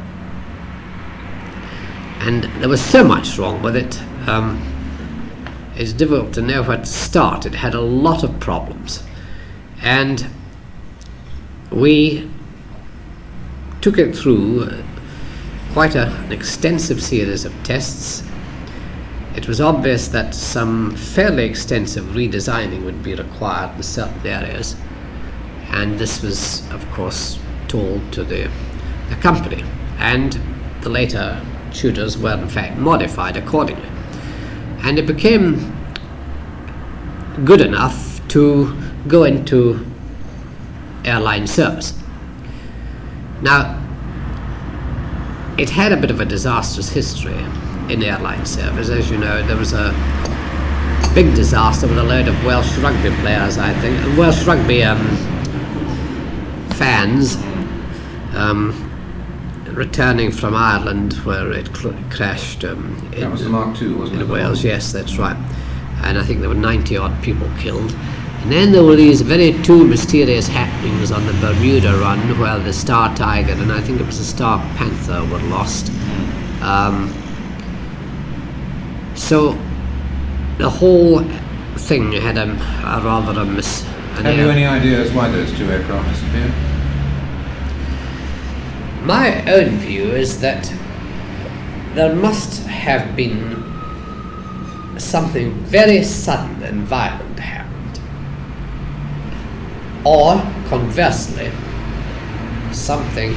And there was so much wrong with it, um, it's difficult to know where to start. It had a lot of problems. And we took it through uh, quite a, an extensive series of tests. It was obvious that some fairly extensive redesigning would be required in certain areas, and this was, of course, told to the, the company. And the later Tudors were, in fact, modified accordingly. And it became good enough to go into airline service. Now, it had a bit of a disastrous history in airline service. As you know, there was a big disaster with a load of Welsh rugby players, I think, Welsh rugby um, fans um, returning from Ireland where it cl- crashed um, in, That was the Mark II, wasn't it? in Wales. Yes, that's right. And I think there were 90 odd people killed. And then there were these very two mysterious happenings on the Bermuda run where the Star Tiger and I think it was the Star Panther were lost. Um, so the whole thing had a, a rather a mis. Have you any ideas why those two aircraft disappeared? My own view is that there must have been something very sudden and violent happened. Or, conversely, something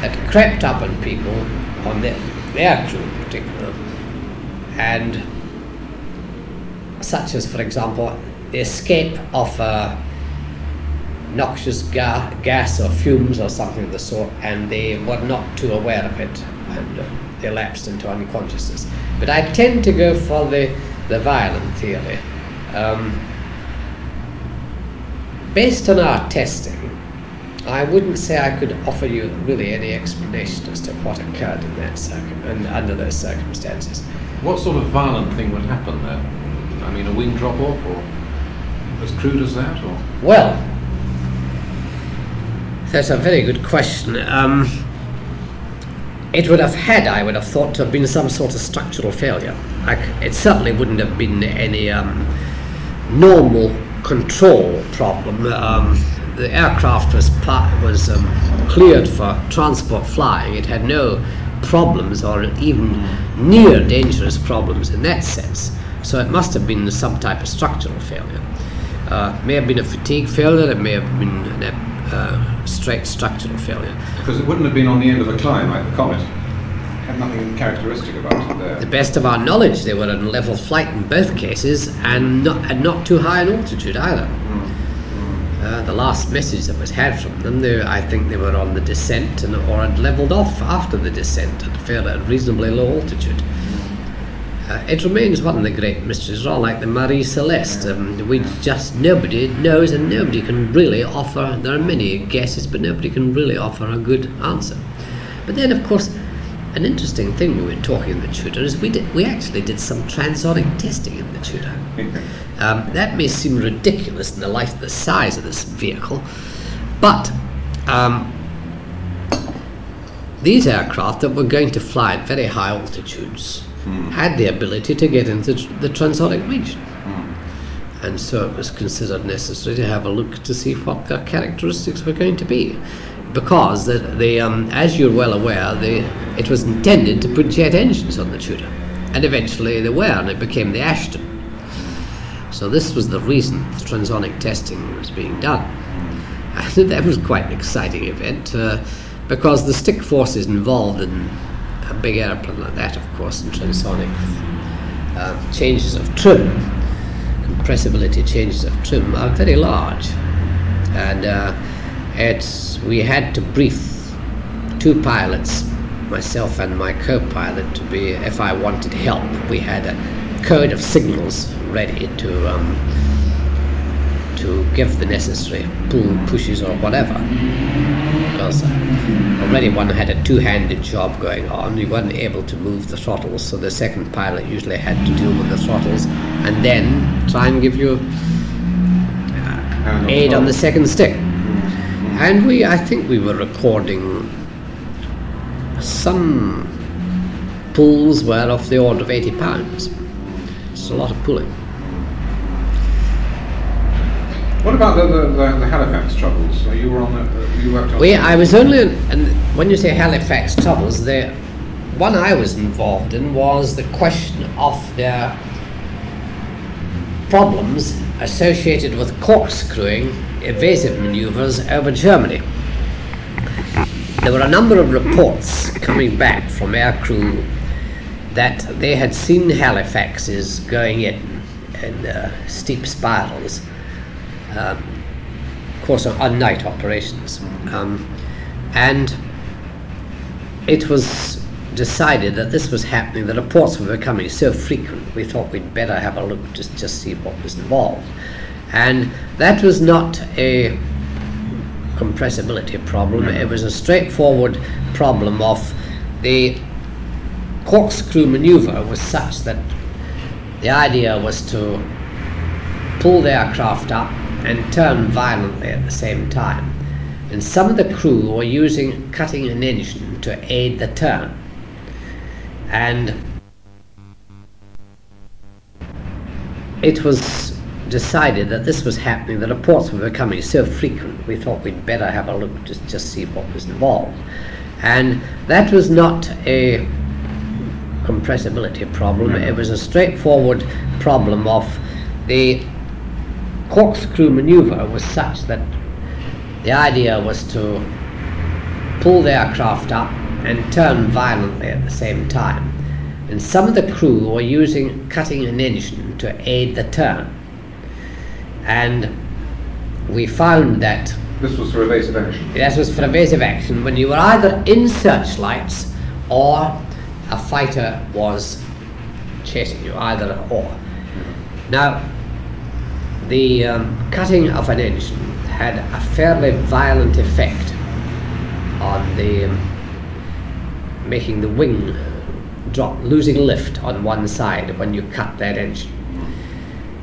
that crept up on people, on their, their crew in particular, and such as, for example, the escape of a noxious ga- gas or fumes or something of the sort, and they were not too aware of it, and uh, they lapsed into unconsciousness. But I tend to go for the, the violent theory. Um, based on our testing, I wouldn't say I could offer you really any explanation as to what occurred in that circum- and under those circumstances. What sort of violent thing would happen there? I mean, a wing drop off, or as crude as that, or Well, that's a very good question. Um, it would have had, I would have thought, to have been some sort of structural failure. Like, it certainly wouldn't have been any um, normal control problem. Um, the aircraft was was um, cleared for transport flying. It had no problems or even near dangerous problems in that sense. So it must have been some type of structural failure. Uh, may have been a fatigue failure. It may have been a uh, straight structural failure. because it wouldn't have been on the end of a climb like the Comet. Had nothing characteristic about it there. the best of our knowledge, they were on level flight in both cases, and not and not too high in altitude either. Uh, the last message that was had from them, they, I think they were on the descent and or had levelled off after the descent at a fairly reasonably low altitude. Uh, it remains one of the great mysteries, all like the Marie Celeste. Um, we just nobody knows, and nobody can really offer. There are many guesses, but nobody can really offer a good answer. But then, of course, an interesting thing we were talking in the Tudor is we did, we actually did some transonic testing in the Tudor. (laughs) Um, that may seem ridiculous in the light of the size of this vehicle, but um, these aircraft that were going to fly at very high altitudes had the ability to get into the transonic region. And so it was considered necessary to have a look to see what their characteristics were going to be. Because the, the, um, as you're well aware, the, it was intended to put jet engines on the Tudor. And eventually they were, and it became the Ashton. So this was the reason the transonic testing was being done. (laughs) And that was quite an exciting event uh, because the stick forces involved in a big aeroplane like that, of course, in transonic uh, changes of trim, compressibility changes of trim are very large. And uh, it's, we had to brief two pilots, myself and my co-pilot, to be, if I wanted help, we had a code of signals ready to um, to give the necessary pull pushes or whatever. Because uh, already one had a two-handed job going on, you weren't able to move the throttles, so the second pilot usually had to deal with the throttles and then try and give you And aid on the second stick. And we, I think we were recording some pulls were of the order of 80 pounds. It's a lot of pulling. What about the, the, the, the Halifax troubles? So you were on the, uh, you worked on. We, I was only, and when you say Halifax troubles, the one I was involved in was the question of their problems associated with corkscrewing evasive maneuvers over Germany. There were a number of reports coming back from aircrew that they had seen Halifaxes going in in uh, steep spirals um, of course, on, on night operations. Um, and it was decided that this was happening, the reports were becoming so frequent, we thought we'd better have a look just just see what was involved. And that was not a compressibility problem, it was a straightforward problem of the corkscrew maneuver was such that the idea was to pull the aircraft up and turn violently at the same time. And some of the crew were using cutting an engine to aid the turn. And it was decided that this was happening, the reports were becoming so frequent, we thought we'd better have a look just just see what was involved. And that was not a compressibility problem, it was a straightforward problem of the corkscrew maneuver was such that the idea was to pull the aircraft up and turn violently at the same time. And some of the crew were using cutting an engine to aid the turn. And we found that This was for evasive action. that was for evasive action when you were either in searchlights or a fighter was chasing you, either or. Now, the um, cutting of an engine had a fairly violent effect on the um, making the wing drop, losing lift on one side when you cut that engine.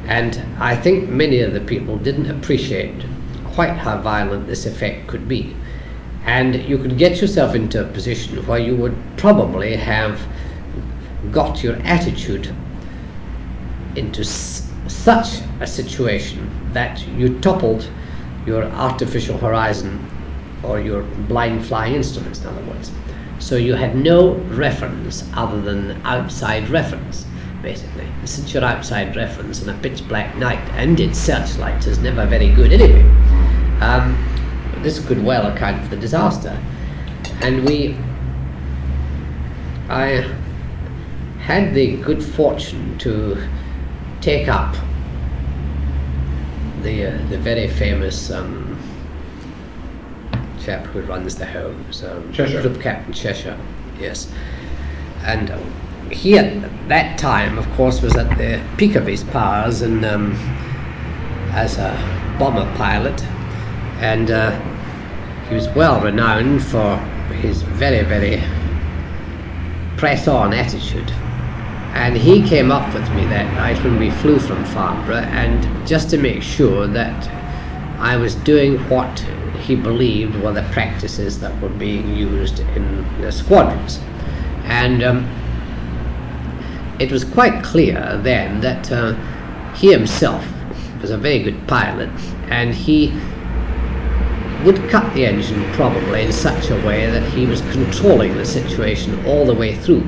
And I think many of the people didn't appreciate quite how violent this effect could be. And you could get yourself into a position where you would probably have got your attitude into such a situation that you toppled your artificial horizon or your blind flying instruments, in other words. So you had no reference other than outside reference, basically. Since your outside reference in a pitch black night and its searchlight is never very good anyway, um, this could well account for the disaster. And we, I had the good fortune to take up the uh, the very famous um, chap who runs the homes, um, Cheshire. Group Captain Cheshire, yes. And uh, he at that time, of course, was at the peak of his powers and um, as a bomber pilot, and uh, he was well renowned for his very very press on attitude. And he came up with me that night when we flew from Farnborough, and just to make sure that I was doing what he believed were the practices that were being used in the squadrons. And um, it was quite clear then that uh, he himself was a very good pilot and he would cut the engine probably in such a way that he was controlling the situation all the way through.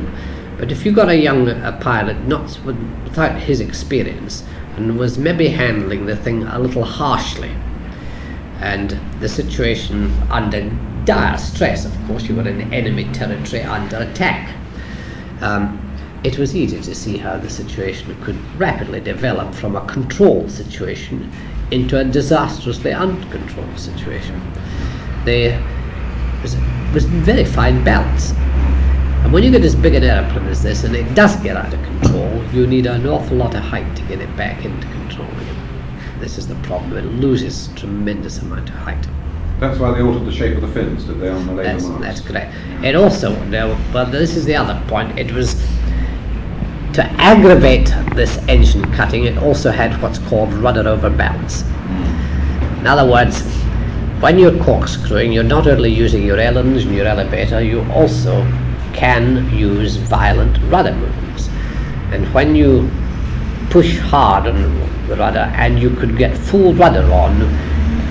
But if you got a young a pilot not without his experience and was maybe handling the thing a little harshly, and the situation under dire stress, of course, you were in enemy territory under attack. Um, it was easy to see how the situation could rapidly develop from a controlled situation into a disastrously uncontrolled situation. There was, was very fine balance. And when you get as big an airplane as this, and it does get out of control, you need an awful lot of height to get it back into control again. This is the problem. It loses tremendous amount of height. That's why they altered the shape of the fins, did they, on the later That's, Mars? that's correct. It also, no, but this is the other point. It was to aggravate this engine cutting. It also had what's called rudder over balance. Hmm. In other words, when you're corkscrewing, you're not only using your ailerons and your elevator, you also can use violent rudder movements. And when you push hard on the rudder and you could get full rudder on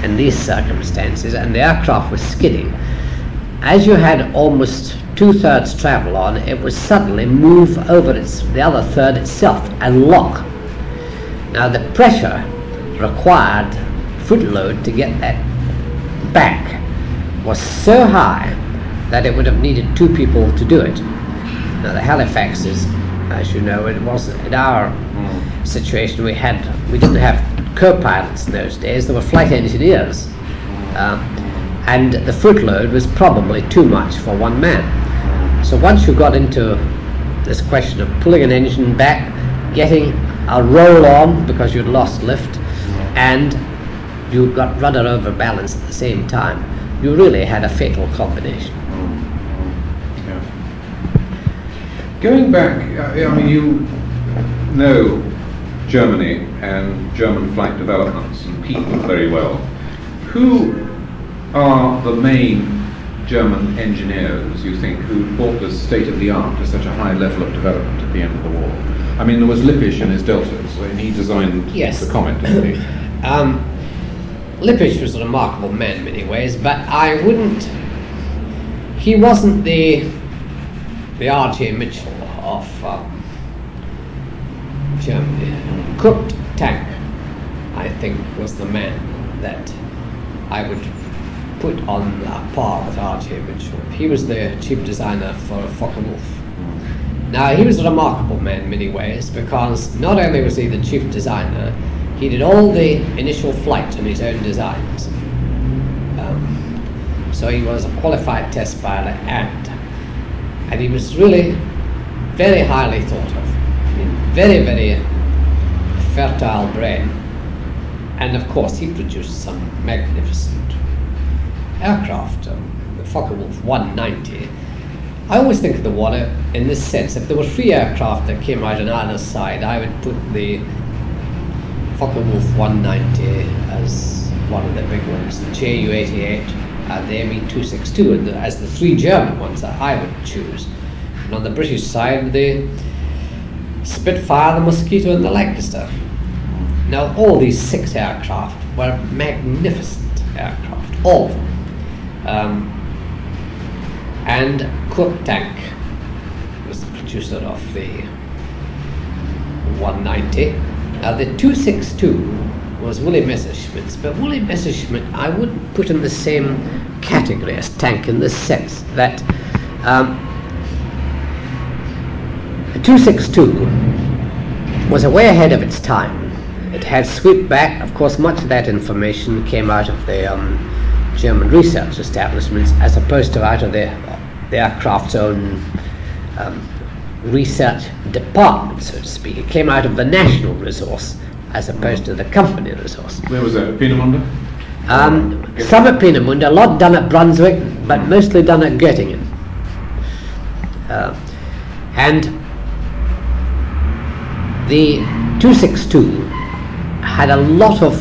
in these circumstances and the aircraft was skidding, as you had almost two-thirds travel on, it would suddenly move over its, the other third itself and lock. Now the pressure required foot load to get that back was so high that it would have needed two people to do it. Now the Halifaxes, as you know, it was in our situation we had we didn't have co-pilots in those days. There were flight engineers, um, and the footload was probably too much for one man. So once you got into this question of pulling an engine back, getting a roll on because you'd lost lift, and you got rudder over balance at the same time, you really had a fatal combination. Yeah. Going back, I mean, you know Germany and German flight developments and people very well. Who are the main German engineers, you think, who brought the state of the art to such a high level of development at the end of the war? I mean, there was Lippisch and his deltas, and he designed Yes. the Komet, didn't he? (laughs) Um, Lippisch was a remarkable man in many ways, but I wouldn't. He wasn't the the R.J. Mitchell of um, Germany. Kurt Tank, I think, was the man that I would put on a par with R.J. Mitchell. He was the chief designer for Focke-Wulf. Now, he was a remarkable man in many ways because not only was he the chief designer, he did all the initial flight on his own designs. Um, so he was a qualified test pilot and and he was really very highly thought of. Very, very fertile brain. And of course, he produced some magnificent aircraft. Um, the Focke-Wulf 190 I always think of the water in this sense. If there were three aircraft that came out on either side, I would put the Focke-Wulf 190 as one of the big ones, the Ju-88 and the Me-262 and the, as the three German ones that I would choose. And on the British side, the Spitfire, the Mosquito and the Lancaster. Now all these six aircraft were magnificent aircraft, all of them. Um, and Kurt Tank was the producer of the 190. Now the 262 was Willie Messerschmitt's, but Willie Messerschmitt I wouldn't put in the same category as Tank in the sense that um, 262 was way ahead of its time. It had swept back, of course, much of that information came out of the um, German research establishments as opposed to out of the, the aircraft's own um, research department, so to speak. It came out of the national resource as opposed to the company resource. Where was that? Peenemünde? Um, some at Peenemünde, a lot done at Brunswick, but mostly done at Göttingen. Uh, and the 262 had a lot of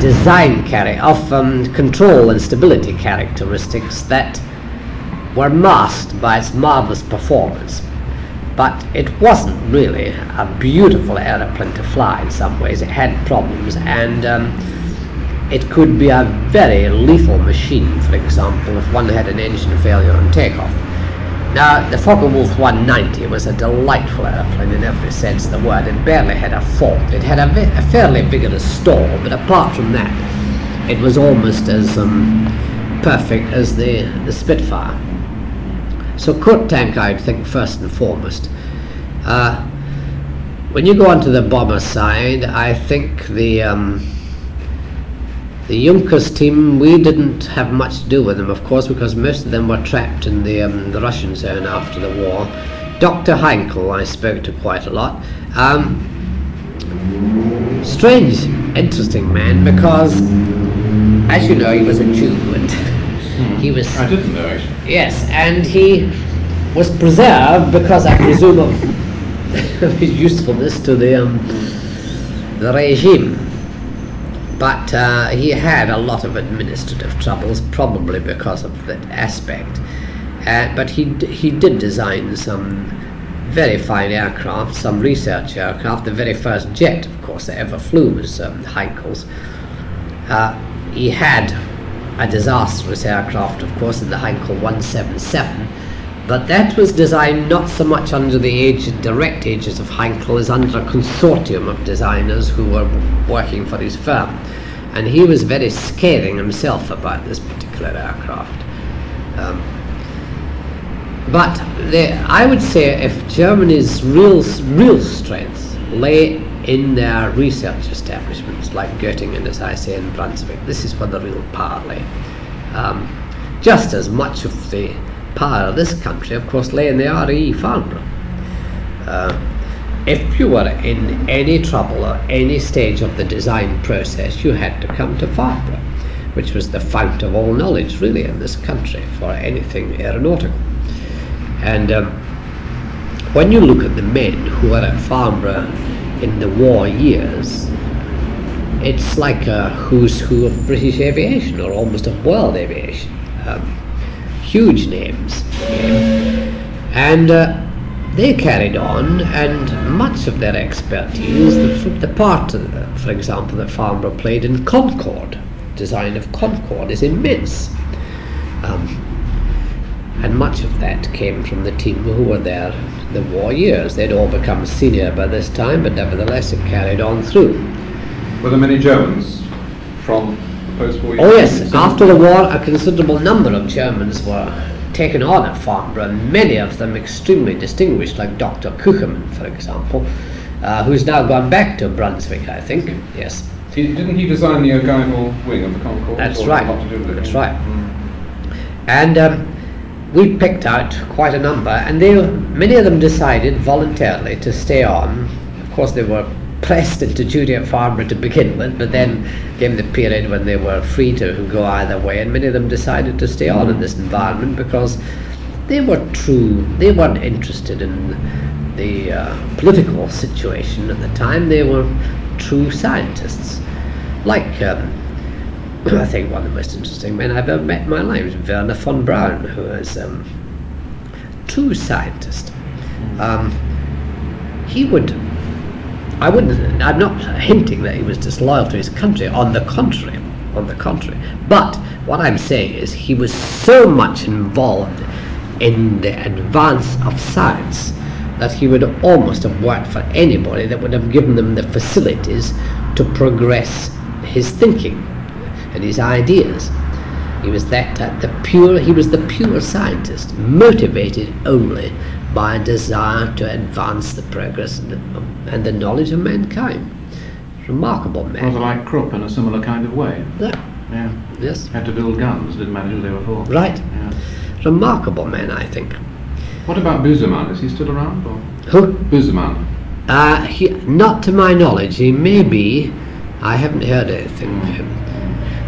design carry of um, control and stability characteristics that were masked by its marvelous performance. but it wasn't really a beautiful aeroplane to fly in some ways. It had problems, and um, it could be a very lethal machine, for example, if one had an engine failure on takeoff. Now, the Focke-Wulf 190 was a delightful aeroplane in every sense of the word. It barely had a fault. It had a, a fairly vigorous stall, but apart from that, it was almost as um, perfect as the, the Spitfire. So Kurt Tank, I'd think, first and foremost. Uh, when you go onto the bomber side, I think the... Um, the Junkers team, we didn't have much to do with them, of course, because most of them were trapped in the, um, the Russian zone after the war. Dr. Heinkel, I spoke to quite a lot. Um, strange, interesting man, because, as you know, he was a Jew, and (laughs) he was. I didn't know actually. Yes, and he was preserved because I presume of, of (laughs) his usefulness to the um, the regime. But uh, he had a lot of administrative troubles, probably because of that aspect. Uh, but he he did design some very fine aircraft, some research aircraft. The very first jet, of course, that ever flew was um, Heinkel's. Uh, he had a disastrous aircraft, of course, in the Heinkel 177, but that was designed not so much under the direct aegis of Heinkel as under a consortium of designers who were working for his firm. And he was very scathing himself about this particular aircraft. Um, but the, I would say if Germany's real, real strength lay in their research establishments, like Göttingen, as I say, in Brunswick, this is where the real power lay. Um, just as much of the power of this country, of course, lay in the RE Farnborough. Uh, if you were in any trouble or any stage of the design process, you had to come to Farnborough, which was the fount of all knowledge, really, in this country for anything aeronautical. And um, when you look at the men who were at Farnborough in the war years, it's like a who's who of British aviation or almost of world aviation. Um, huge names. And uh, they carried on, and much of their expertise, the, the part, uh, for example, that Farnborough played in Concorde, design of Concorde, is immense. Um, and much of that came from the team who were there the war years. They'd all become senior by this time, but nevertheless it carried on through. Were there many Germans from post-war Oh yes, after the war a considerable number of Germans were taken on at Farnborough, and many of them extremely distinguished, like Dr. Küchemann, for example, uh, who's now gone back to Brunswick, I think. Yes, didn't he design the ogival wing of the Concorde? That's right. a lot to do with it? That's right. Mm. and um, we picked out quite a number, and they many of them decided voluntarily to stay on. Of course, they were pressed into at Farnborough to begin with, but then came the period when they were free to go either way, and many of them decided to stay on in this environment because they were true. They weren't interested in the uh, political situation at the time. They were true scientists, like. Um, (coughs) I think one of the most interesting men I've ever met in my life is Wernher von Braun, who is um, true scientist. Um, he would, I wouldn't, I'm not hinting that he was disloyal to his country. On the contrary, on the contrary. But what I'm saying is he was so much involved in the advance of science that he would almost have worked for anybody that would have given them the facilities to progress his thinking and his ideas. He was that type, the pure. He was the pure scientist, motivated only by a desire to advance the progress and the, and the knowledge of mankind. Remarkable men, Rather man. like Krupp in a similar kind of way. Yeah, Yeah. yes, Had to build guns, didn't matter who they were for. right. Yeah. Remarkable man, I think. What about Busemann? Is he still around? Or? Who? Busemann. Uh, he, not to my knowledge. He may be. I haven't heard anything of him.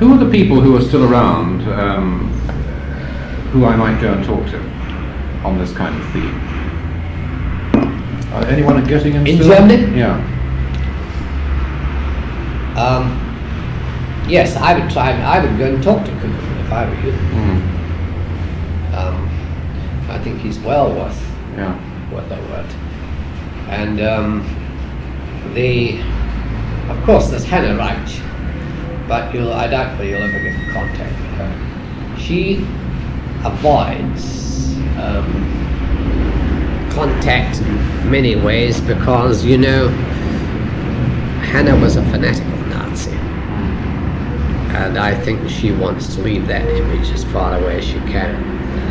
Who are the people who are still around um, who I might go and talk to on this kind of theme? Uh, anyone getting Göttingen In still? Germany? Yeah. Um, yes, I would try. I would go and talk to Kugelman if I were you. Mm. Um, I think he's well worth Yeah. what they weren't. And um, the, of course, there's Hanna Reitsch, but you'll, I doubt whether you'll ever get in contact with her. She avoids um, contact in many ways because, you know, Hanna was a fanatical Nazi. And I think she wants to leave that image as far away as she can.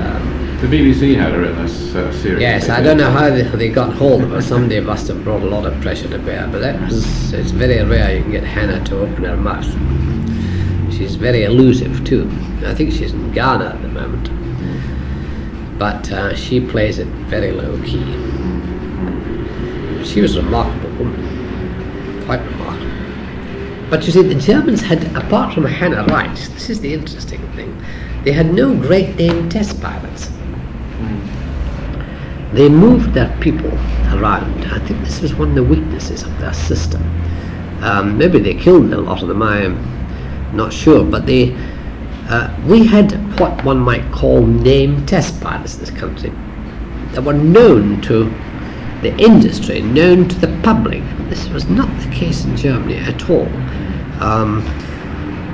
Um, The BBC had her in this uh, series. yes, I don't know how they, they got hold of her. Somebody must have brought a lot of pressure to bear, but that was, it's very rare you can get Hanna to open her mouth. She's very elusive too. I think she's in Ghana at the moment. But uh, she plays it very low key. She was a remarkable woman. Quite remarkable. But you see, the Germans had, apart from Hanna Reitsch, this is the interesting thing, they had no great name test pilots. They moved their people around. I think this was one of the weaknesses of their system. Um, maybe they killed a lot of them, I'm not sure, but they, uh, we had what one might call name test pilots in this country that were known to the industry, known to the public. This was not the case in Germany at all. Um,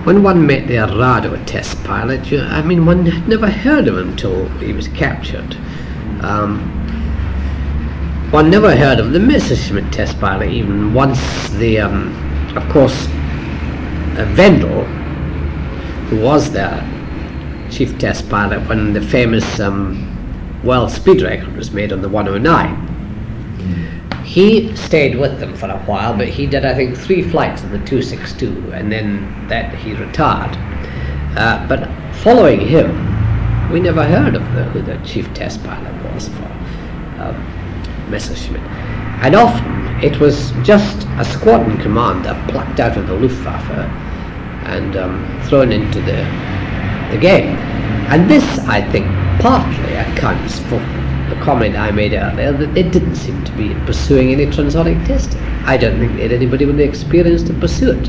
when one met the Arado test pilot, you, I mean, one had never heard of him till he was captured. Um, one never heard of the Messerschmitt test pilot even once the, um, of course, uh, Wendel, who was the chief test pilot when the famous um, world speed record was made on the 109. He stayed with them for a while, but he did, I think, three flights on the 262, and then that he retired. Uh, but following him, we never heard of the, who the chief test pilot was for um, Messerschmitt. And often it was just a squadron commander plucked out of the Luftwaffe and um, thrown into the, the game. And this, I think, partly accounts for the comment I made earlier that they didn't seem to be pursuing any transonic testing. I don't think they had anybody with the experience to pursue it.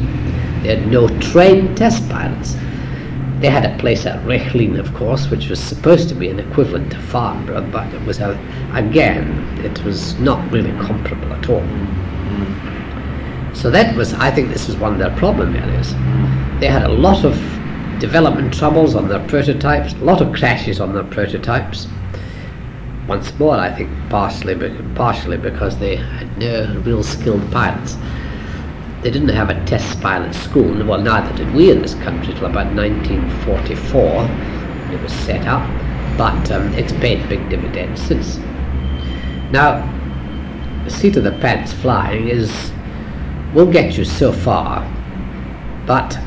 They had no trained test pilots. They had a place at Rechlin, of course, which was supposed to be an equivalent to Farnborough, but it was, a, again, it was not really comparable at all. So that was, I think this is one of their problem areas. They had a lot of development troubles on their prototypes, a lot of crashes on their prototypes. Once more, I think partially, partially because they had no real skilled pilots. They didn't have a test pilot school, well, neither did we in this country till about 1944. It was set up, but um, it's paid big dividends since. Now, the seat of the pants flying is will get you so far, but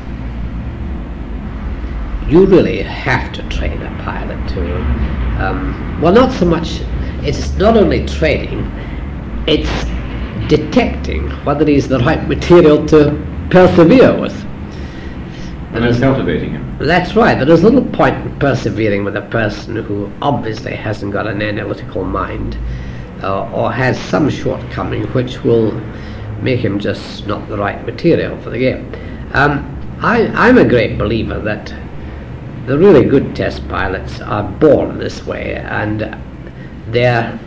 you really have to train a pilot to, um, well, not so much, it's not only training, it's detecting whether he's the right material to persevere with. And it's cultivating him. That's right. There is little point in persevering with a person who obviously hasn't got an analytical mind uh, or has some shortcoming which will make him just not the right material for the game. Um, I, I'm a great believer that the really good test pilots are born this way and their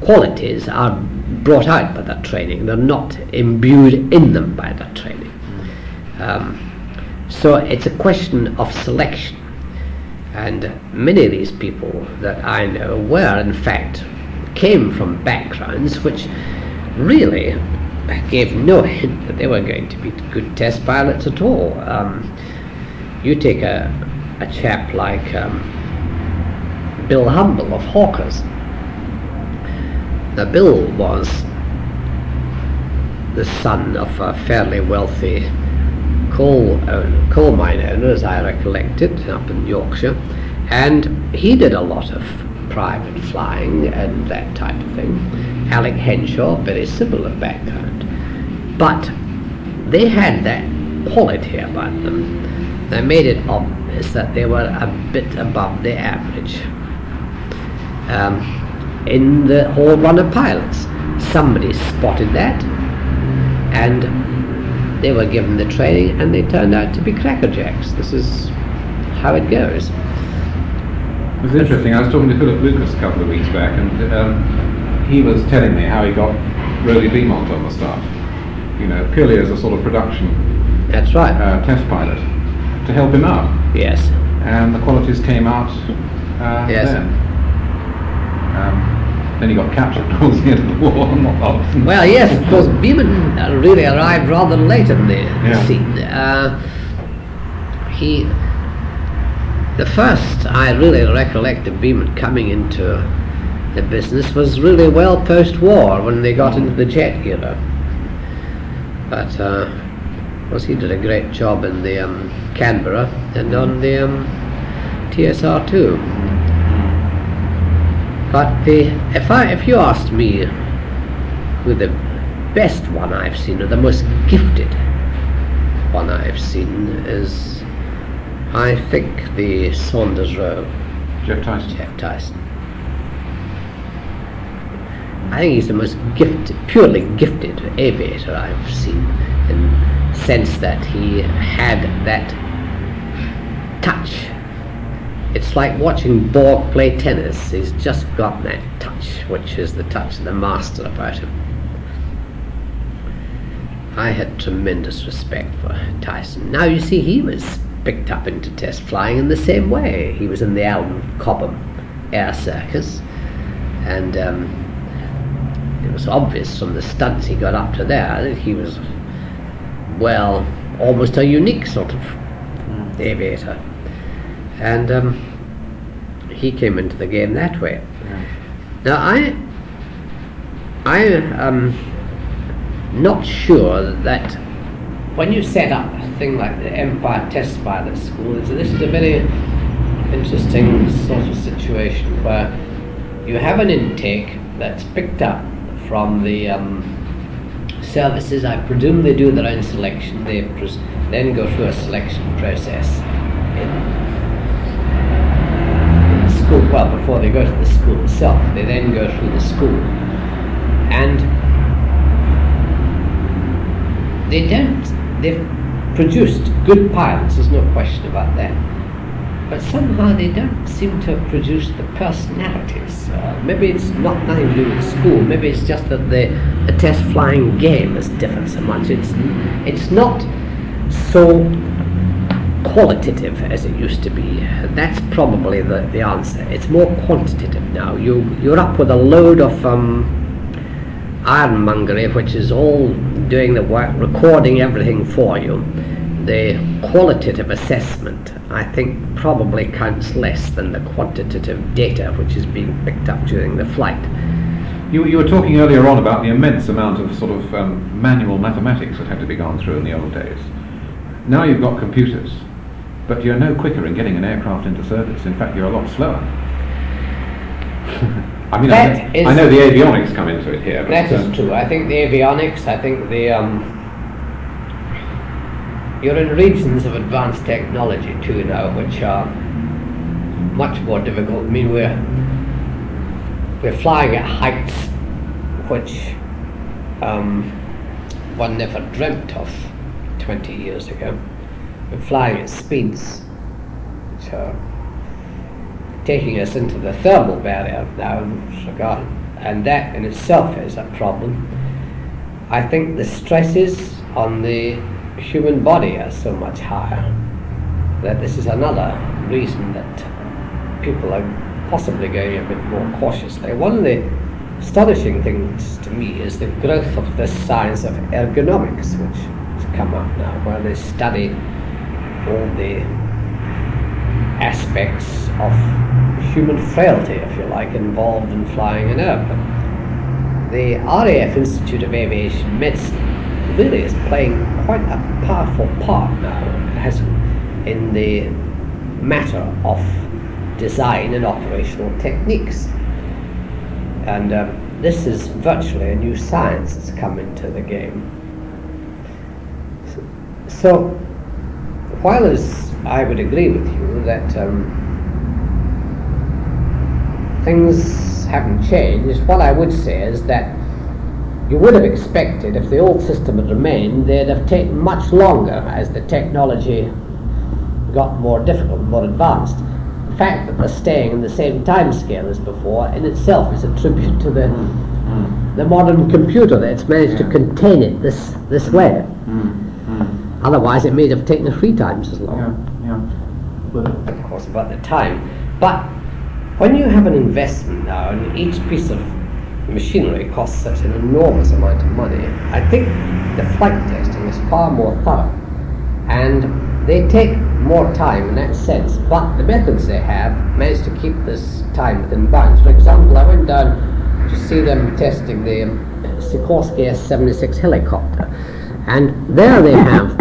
qualities are brought out by that training. They're not imbued in them by that training. Um, so it's a question of selection. And many of these people that I know were, in fact, came from backgrounds which really gave no hint that they were going to be good test pilots at all. Um, you take a, a chap like um, Bill Humble of Hawkers. Now, Bill was the son of a fairly wealthy coal, owner, coal mine owner, as I recollect it, up in Yorkshire, and he did a lot of private flying and that type of thing. Alec Henshaw, very similar background. But they had that quality about them that made it obvious that they were a bit above the average um, in the whole run of pilots. Somebody spotted that and they were given the training and they turned out to be crackerjacks. This is how it goes. It was interesting. I was talking to Philip Lucas a couple of weeks back, and um, he was telling me how he got Roly Beamont on the staff, you know, purely as a sort of production That's right. uh, test pilot to help him out, yes. and the qualities came out uh, Yes. then. Um, then he got captured (laughs) towards the end of the war. (laughs) Well, yes, of course, Beamont uh, really arrived rather late in the Yeah. scene. Uh, he, the first I really recollect of Beamont coming into the business was really well post-war when they got into the jet era. But uh, of course, he did a great job in the um, Canberra and on the um, TSR-2. But the if I if you asked me who the best one I've seen or the most gifted one I've seen is I think the Saunders-Roe Jeff Tyson. Jeff Tyson. I think he's the most gifted, purely gifted aviator I've seen, in the sense that he had that touch. It's like watching Borg play tennis. He's just got that touch, which is the touch of the master about him. I had tremendous respect for Tyson. Now you see, he was picked up into test flying in the same way. He was in the Alan Cobham Air Circus, and um, it was obvious from the stunts he got up to there that he was, well, almost a unique sort of aviator. And um, he came into the game that way. Now I, I am not sure that when you set up a thing like the Empire Test Pilot School, this is a very interesting sort of situation where you have an intake that's picked up from the um, services. I presume they do their own selection. They pres- then go through a selection process in, in the school. Well, before they go to the school itself, they then go through the school, and they don't. They've produced good pilots. There's no question about that. But somehow they don't seem to have produced the personalities. Uh, maybe it's not nothing to do with school. Maybe it's just that the, test flying game has differed so much. It's it's not so qualitative as it used to be. That's probably the, the answer. It's more quantitative now. You you're up with a load of um, ironmongery, which is all doing the work, recording everything for you. The qualitative assessment, I think, probably counts less than the quantitative data which is being picked up during the flight. You, you were talking earlier on about the immense amount of sort of um, manual mathematics that had to be gone through in the old days. Now you've got computers, but you're no quicker in getting an aircraft into service. In fact, you're a lot slower. (laughs) I mean, I, know, I know the avionics come into it here. But, That is um, true. I think the avionics, I think the um, you're in regions of advanced technology too now, which are much more difficult. I mean, we're we're flying at heights which um, one never dreamt of 20 years ago. We're flying at speeds which are taking us into the thermal barrier now in and that in itself is a problem. I think the stresses on the human body are so much higher that this is another reason that people are possibly going a bit more cautiously. One of the astonishing things to me is the growth of this science of ergonomics, which has come up now, where they study all the aspects of human frailty, if you like, involved in flying an airplane. The RAF Institute of Aviation Medicine really is playing quite a powerful part now has in the matter of design and operational techniques. And um, this is virtually a new science that's come into the game. So, while as I would agree with you that um, things haven't changed, what I would say is that you would have expected if the old system had remained, they'd have taken much longer as the technology got more difficult, more advanced. The fact that they're staying in the same time scale as before in itself is a tribute to the mm. the modern computer that's managed to contain it this this way. Mm. Mm. Otherwise, it may have taken three times as long. Yeah, yeah. But Of course, about the time. But when you have an investment now, and each piece of machinery costs such an enormous amount of money, I think the flight testing is far more thorough, and they take more time in that sense. But the methods they have manage to keep this time within bounds. For example, I went down to see them testing the Sikorsky S-76 helicopter, and there they have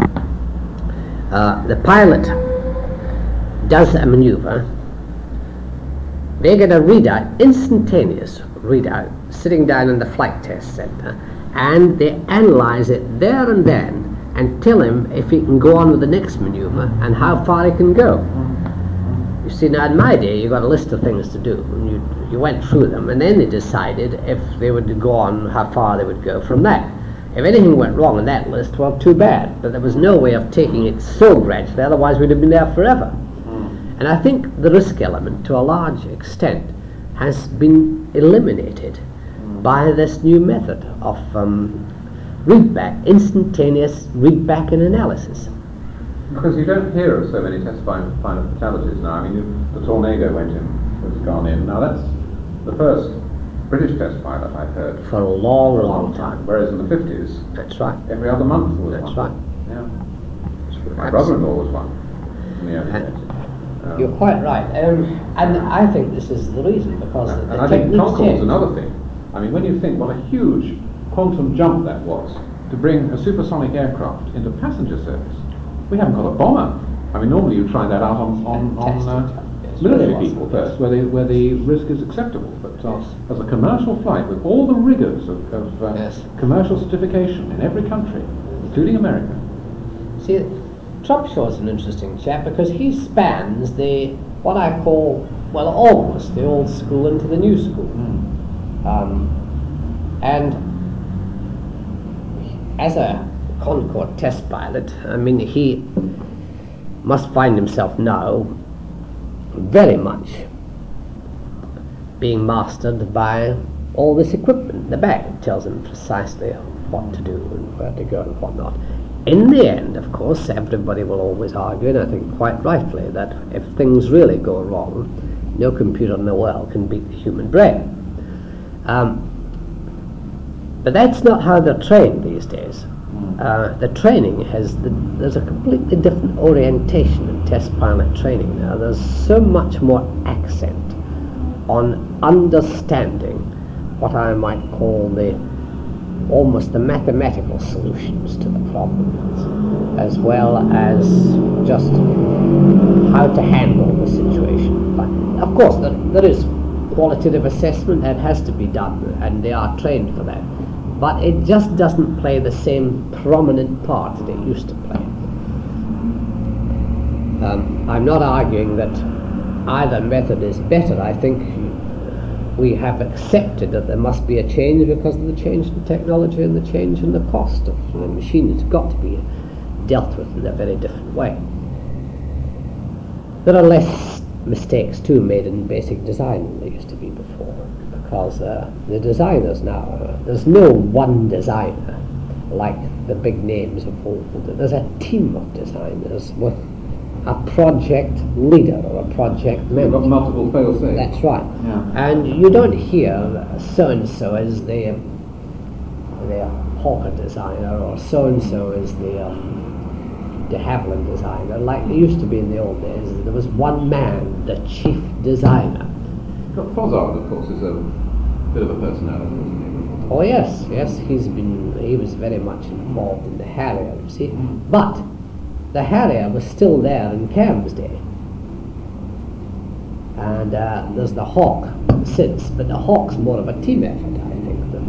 uh, the pilot does a maneuver, they get a readout, instantaneous readout, sitting down in the flight test center, and they analyze it there and then and tell him if he can go on with the next maneuver and how far he can go. You see, now in my day, you got a list of things to do, and you, you went through them, and then they decided if they would go on, how far they would go from that. If anything went wrong in that list, well, too bad. But there was no way of taking it so gradually, otherwise we'd have been there forever. And I think the risk element, to a large extent, has been eliminated by this new method of um, readback, instantaneous readback and analysis. Because you don't hear of so many test fatalities now. I mean, the tornado went in, has gone in. Now that's the first British test pilot I've heard For a long, for a long time. Whereas in the 50s, That's right. every other month was That's one. right. Yeah. My brother-in-law was one in Um, You're quite right. Um, and I think this is the reason, because and the I think change. another thing. I mean, when you think what a huge quantum jump that was to bring a supersonic aircraft into passenger service. We haven't got a bomber. I mean, normally you try that out on, on, on uh, yes. military Really people first, where, the where the risk is acceptable. But uh, Yes. as a commercial flight, with all the rigors of, of uh, Yes. commercial certification in every country, including America, See, Trubshaw's an interesting chap because he spans the what I call, well, almost the old school into the new school. Um, and as a Concorde test pilot, I mean, he must find himself now very much being mastered by all this equipment. The bag tells him precisely what to do and where to go and what not. In the end, of course, everybody will always argue, and I think quite rightly, that if things really go wrong, no computer in the world can beat the human brain. Um, but that's not how they're trained these days. Uh, the training has the, there's a completely different orientation in test pilot training now. There's so much more accent on understanding what I might call the almost the mathematical solutions to the problems, as well as just how to handle the situation. But of course, there, there is qualitative assessment that has to be done, and they are trained for that. But it just doesn't play the same prominent part that it used to play. Um, I'm not arguing that either method is better. I think we have accepted that there must be a change because of the change in technology and the change in the cost of the machine. It's got to be dealt with in a very different way. There are less mistakes too made in basic design than there used to be before because uh, the designers now, uh, there's no one designer like the big names of old. There's a team of designers with a project leader or a project you've manager. got multiple fail-safes. That's right. Yeah. And you don't hear so and so as the the Hawker designer or so and so as the um, de Havilland designer, like it used to be in the old days. There was one man, the chief designer. Fozard, of course, is a bit of a personality, isn't he? Oh yes, yes, he's been he was very much involved in the Harrier, you see. But the Harrier was still there in Camm's day. And uh, there's the Hawk since, but the Hawk's more of a team effort, I think. Than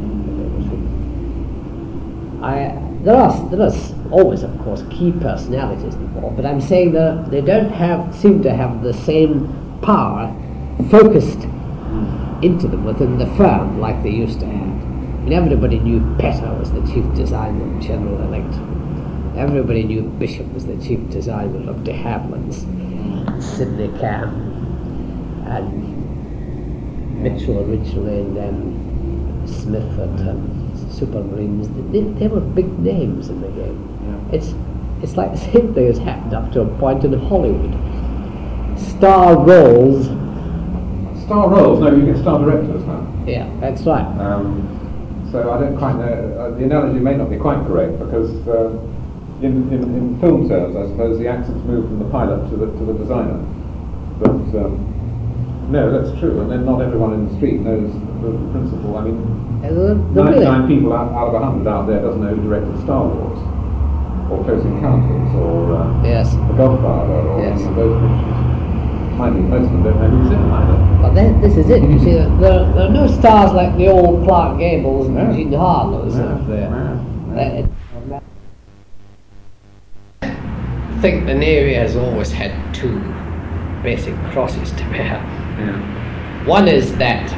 I, there are there is always, of course, key personalities involved, but I'm saying that they don't have seem to have the same power focused into them within the firm like they used to have. I mean, everybody knew Petter was the chief designer of General Electric. Everybody knew Bishop was the chief designer of de Havilland's, Sydney Camm, and Mitchell originally, and then Smith and um, Supermarines, they, they were big names in the game. Yeah. It's it's like the same thing has happened up to a point in Hollywood. Star roles. Star roles? No, you get star directors now. Yeah, that's right. Um, so I don't quite know. Uh, the analogy may not be quite correct because uh, in, in, in film terms, I suppose the accents move from the pilot to the to the designer. But um, no, that's true. And then not everyone in the street knows the, the principle. I mean, Uh, the- the 99 really- people out, out of 100 out there doesn't know who directed Star Wars, or Close Encounters, or uh, Yes. The Godfather, or Yes. any of those pictures. Mind you, most of them don't know who's in either. But then, this is it. You see, (laughs) there, there are no stars like the old Clark Gables and No. Jean Harlow's No, out there. no, no. Think the Navy has always had two basic crosses to bear. Yeah. One is that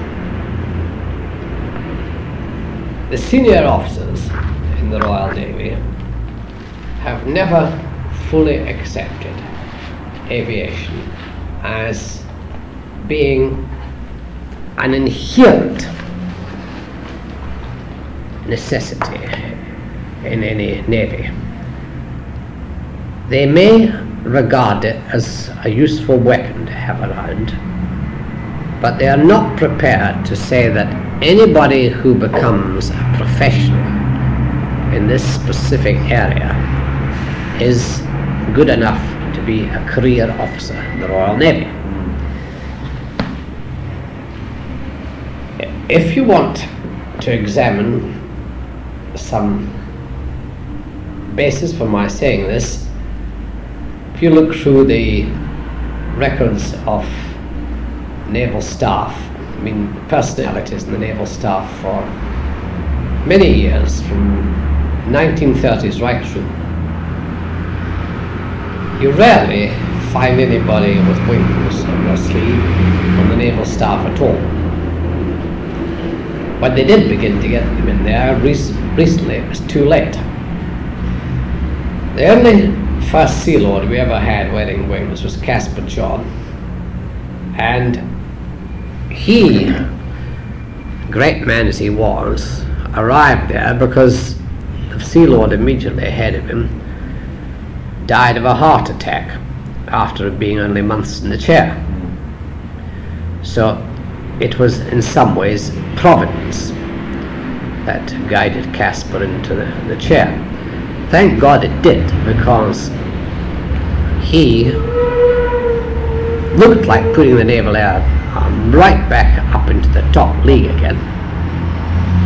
the senior officers in the Royal Navy have never fully accepted aviation as being an inherent necessity in any navy. They may regard it as a useful weapon to have around, but they are not prepared to say that anybody who becomes a professional in this specific area is good enough to be a career officer in the Royal Navy. If you want to examine some basis for my saying this, if you look through the records of naval staff, I mean personalities in the naval staff for many years, from 1930s right through, you rarely find anybody with wings on their sleeve on the naval staff at all. But they did begin to get them in there rec- recently, it was too late. The only first Sea Lord we ever had wearing wings was Caspar John. And he, great man as he was, arrived there because the Sea Lord immediately ahead of him died of a heart attack after being only months in the chair. So it was in some ways Providence that guided Caspar into the, the chair. Thank God it did, because he looked like putting the Naval Air um, right back up into the top league again.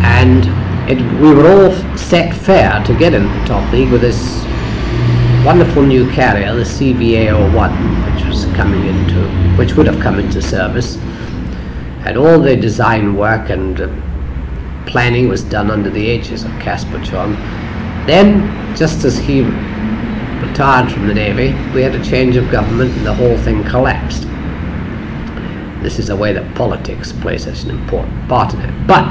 And it, we were all set fair to get into the top league with this wonderful new carrier, the CVA-01, which was coming into, which would have come into service. And all the design work and uh, planning was done under the aegis of Caspar John. Then, just as he retired from the Navy, we had a change of government and the whole thing collapsed. This is the way that politics plays such an important part in it. But,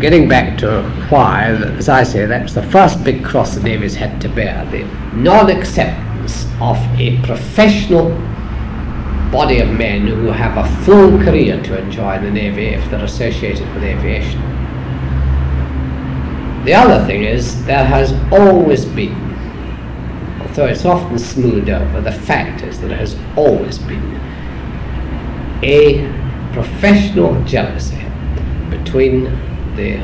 getting back to why, as I say, that's the first big cross the Navy's had to bear the non acceptance of a professional body of men who have a full career to enjoy in the Navy if they're associated with aviation. The other thing is, there has always been, although it's often smoothed over, the fact is that there has always been a professional jealousy between the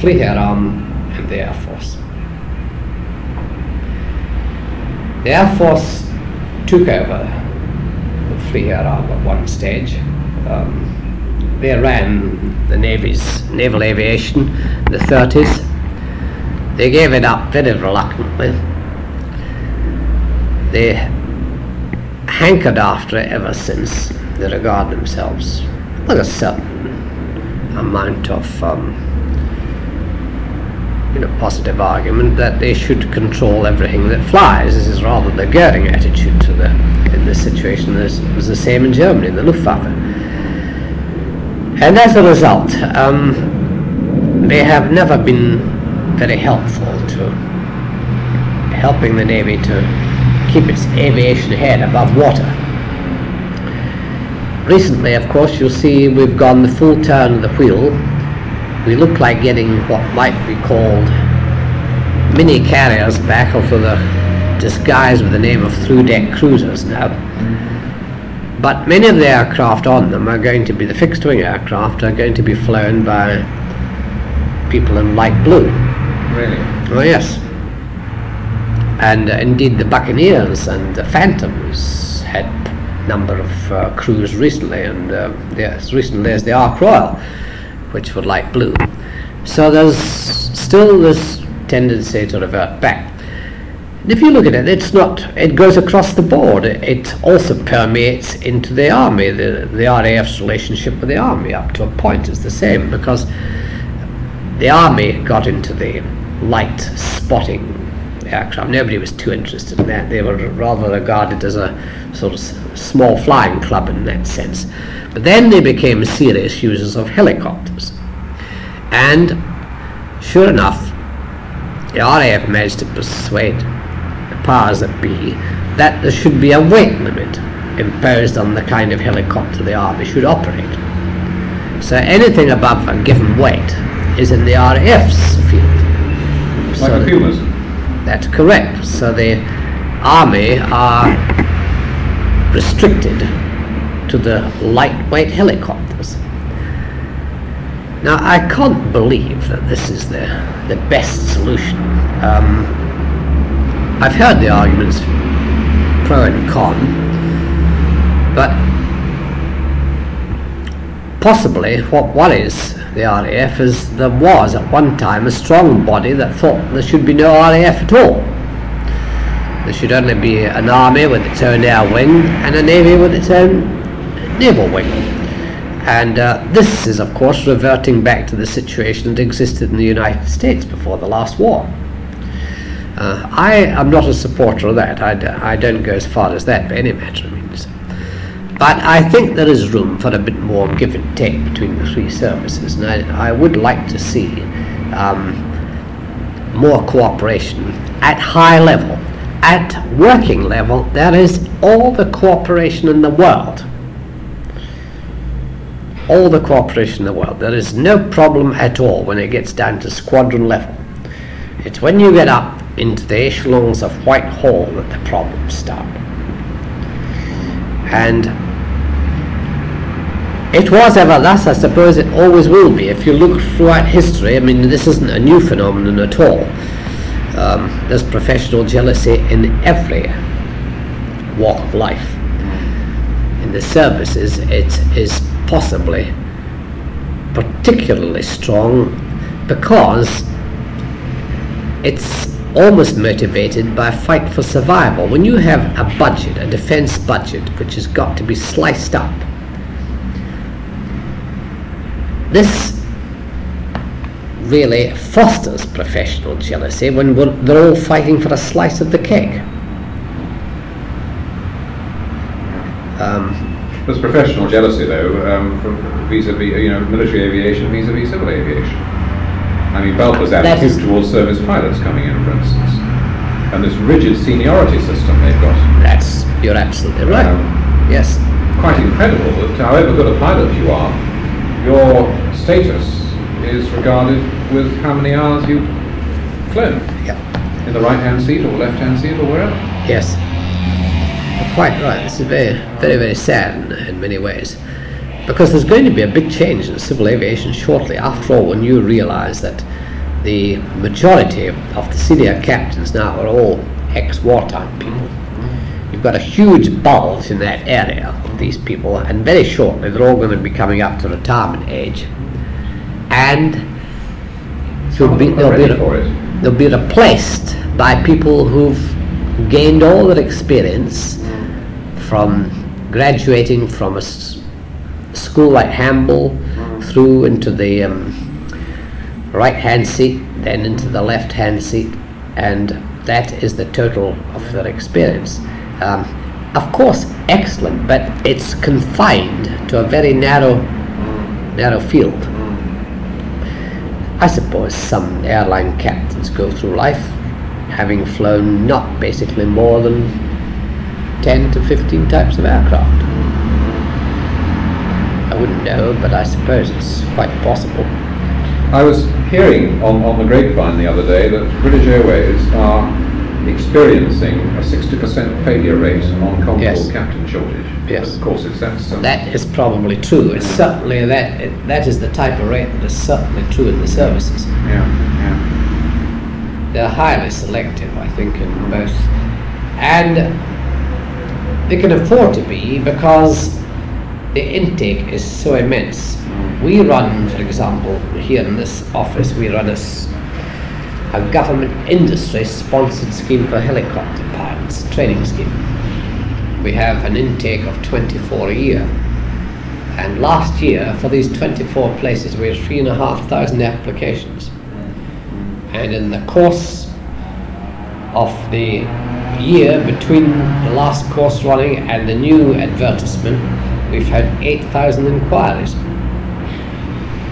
Fleet Air Arm and the Air Force. The Air Force took over the Fleet Air Arm at one stage. Um, they ran the Navy's naval aviation in the 30s. They gave it up very reluctantly. They hankered after it ever since. They regard themselves with a certain amount of um, you know, positive argument that they should control everything that flies. This is rather the Goering attitude to the in this situation. This was the same in Germany in the Luftwaffe. And as a result, um, they have never been very helpful to helping the Navy to keep its aviation head above water. recently, of course, you'll see we've gone the full turn of the wheel. We look like getting what might be called mini carriers back over the disguise with the name of through-deck cruisers now. But many of the aircraft on them are going to be, the fixed-wing aircraft are going to be flown by people in light blue. Really? Oh yes. And uh, indeed the Buccaneers and the Phantoms had a number of uh, crews recently, and uh, yes, recently as the Ark Royal, which were light blue. So there's still this tendency to revert back. If you look at it, it's not, it goes across the board. It also permeates into the army. The, the RAF's relationship with the army up to a point is the same because the army got into the light spotting aircraft. Nobody was too interested in that. They were rather regarded as a sort of small flying club in that sense. But then they became serious users of helicopters. And sure enough, the RAF managed to persuade powers that be that there should be a weight limit imposed on the kind of helicopter the army should operate. So anything above a given weight is in the RAF's field. Like So the Pumas? that's correct. So the army are restricted to the lightweight helicopters. Now I can't believe that this is the the best solution. Um, I've heard the arguments pro and con, but possibly what worries the RAF is there was at one time a strong body that thought there should be no RAF at all. There should only be an army with its own air wing and a navy with its own naval wing. And uh, this is, of course, reverting back to the situation that existed in the United States before the last war. Uh, I am not a supporter of that. I, don't go as far as that by any matter of means. But I think there is room for a bit more give and take between the three services, and I, I would like to see um, more cooperation at high level. At working level, there is all the cooperation in the world. All the cooperation in the world. There is no problem at all when it gets down to squadron level. It's when you get up into the echelons of Whitehall that the problems start. And it was ever thus, I suppose it always will be. If you look throughout history, I mean, this isn't a new phenomenon at all. Um, there's professional jealousy in every walk of life. In the services, it is possibly particularly strong because it's almost motivated by a fight for survival. When you have a budget, a defense budget, which has got to be sliced up, this really fosters professional jealousy when they're all fighting for a slice of the cake. Um, There's professional jealousy, though, um, from vis-à-vis, you know, military aviation vis-à-vis civil aviation. I mean, That attitude is- towards service pilots coming in, for instance, and this rigid seniority system they've got. that's you're absolutely right. Um, yes, quite incredible that however good a pilot you are, your status is regarded with how many hours you've flown yeah, in the right-hand seat or left-hand seat or wherever. yes. You're quite right. This is very, very, very sad in many ways, because there's going to be a big change in civil aviation shortly. After all, when you realise that the majority of the senior captains now are all ex-wartime people. You've got a huge bulge in that area of these people, and very shortly they're all going to be coming up to retirement age, and of be, they'll, be, they'll be replaced by people who've gained all their experience from graduating from a school like Hamble through into the um, right hand seat, then into the left hand seat, and that is the total of their experience. Um, of course, excellent, but it's confined to a very narrow, narrow field. I suppose some airline captains go through life having flown not basically more than 10 to 15 types of aircraft. Wouldn't know, but I suppose it's quite possible. I was hearing on, on the grapevine the other day that British Airways are experiencing a 60% failure rate on control Yes. captain shortage. Yes. Of course, it's that's um, That is probably true. It's certainly that it, that is the type of rate that is certainly true in the services. yeah, yeah. They're highly selective, I think, in both, and they can afford to be because the intake is so immense. We run, for example, here in this office, we run a government industry sponsored scheme for helicopter pilots, training scheme. We have an intake of 24 a year. And last year, for these 24 places, we had three and a half thousand applications. And in the course of the year between the last course running and the new advertisement, we've had 8,000 inquiries.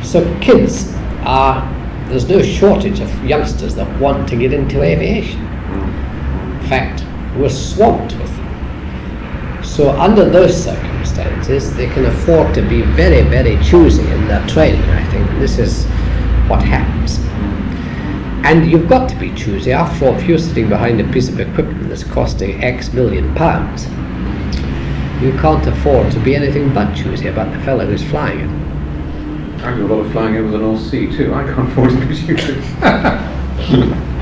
So kids are, there's no shortage of youngsters that want to get into aviation. In fact, we're swamped with them. So under those circumstances, they can afford to be very, very choosy in their training, I think. This is what happens. And you've got to be choosy. After all, if you're sitting behind a piece of equipment that's costing X million pounds, you can't afford to be anything but choosy about the fellow who's flying it. I do a lot of flying over the North Sea too. I can't afford to be choosy. (laughs)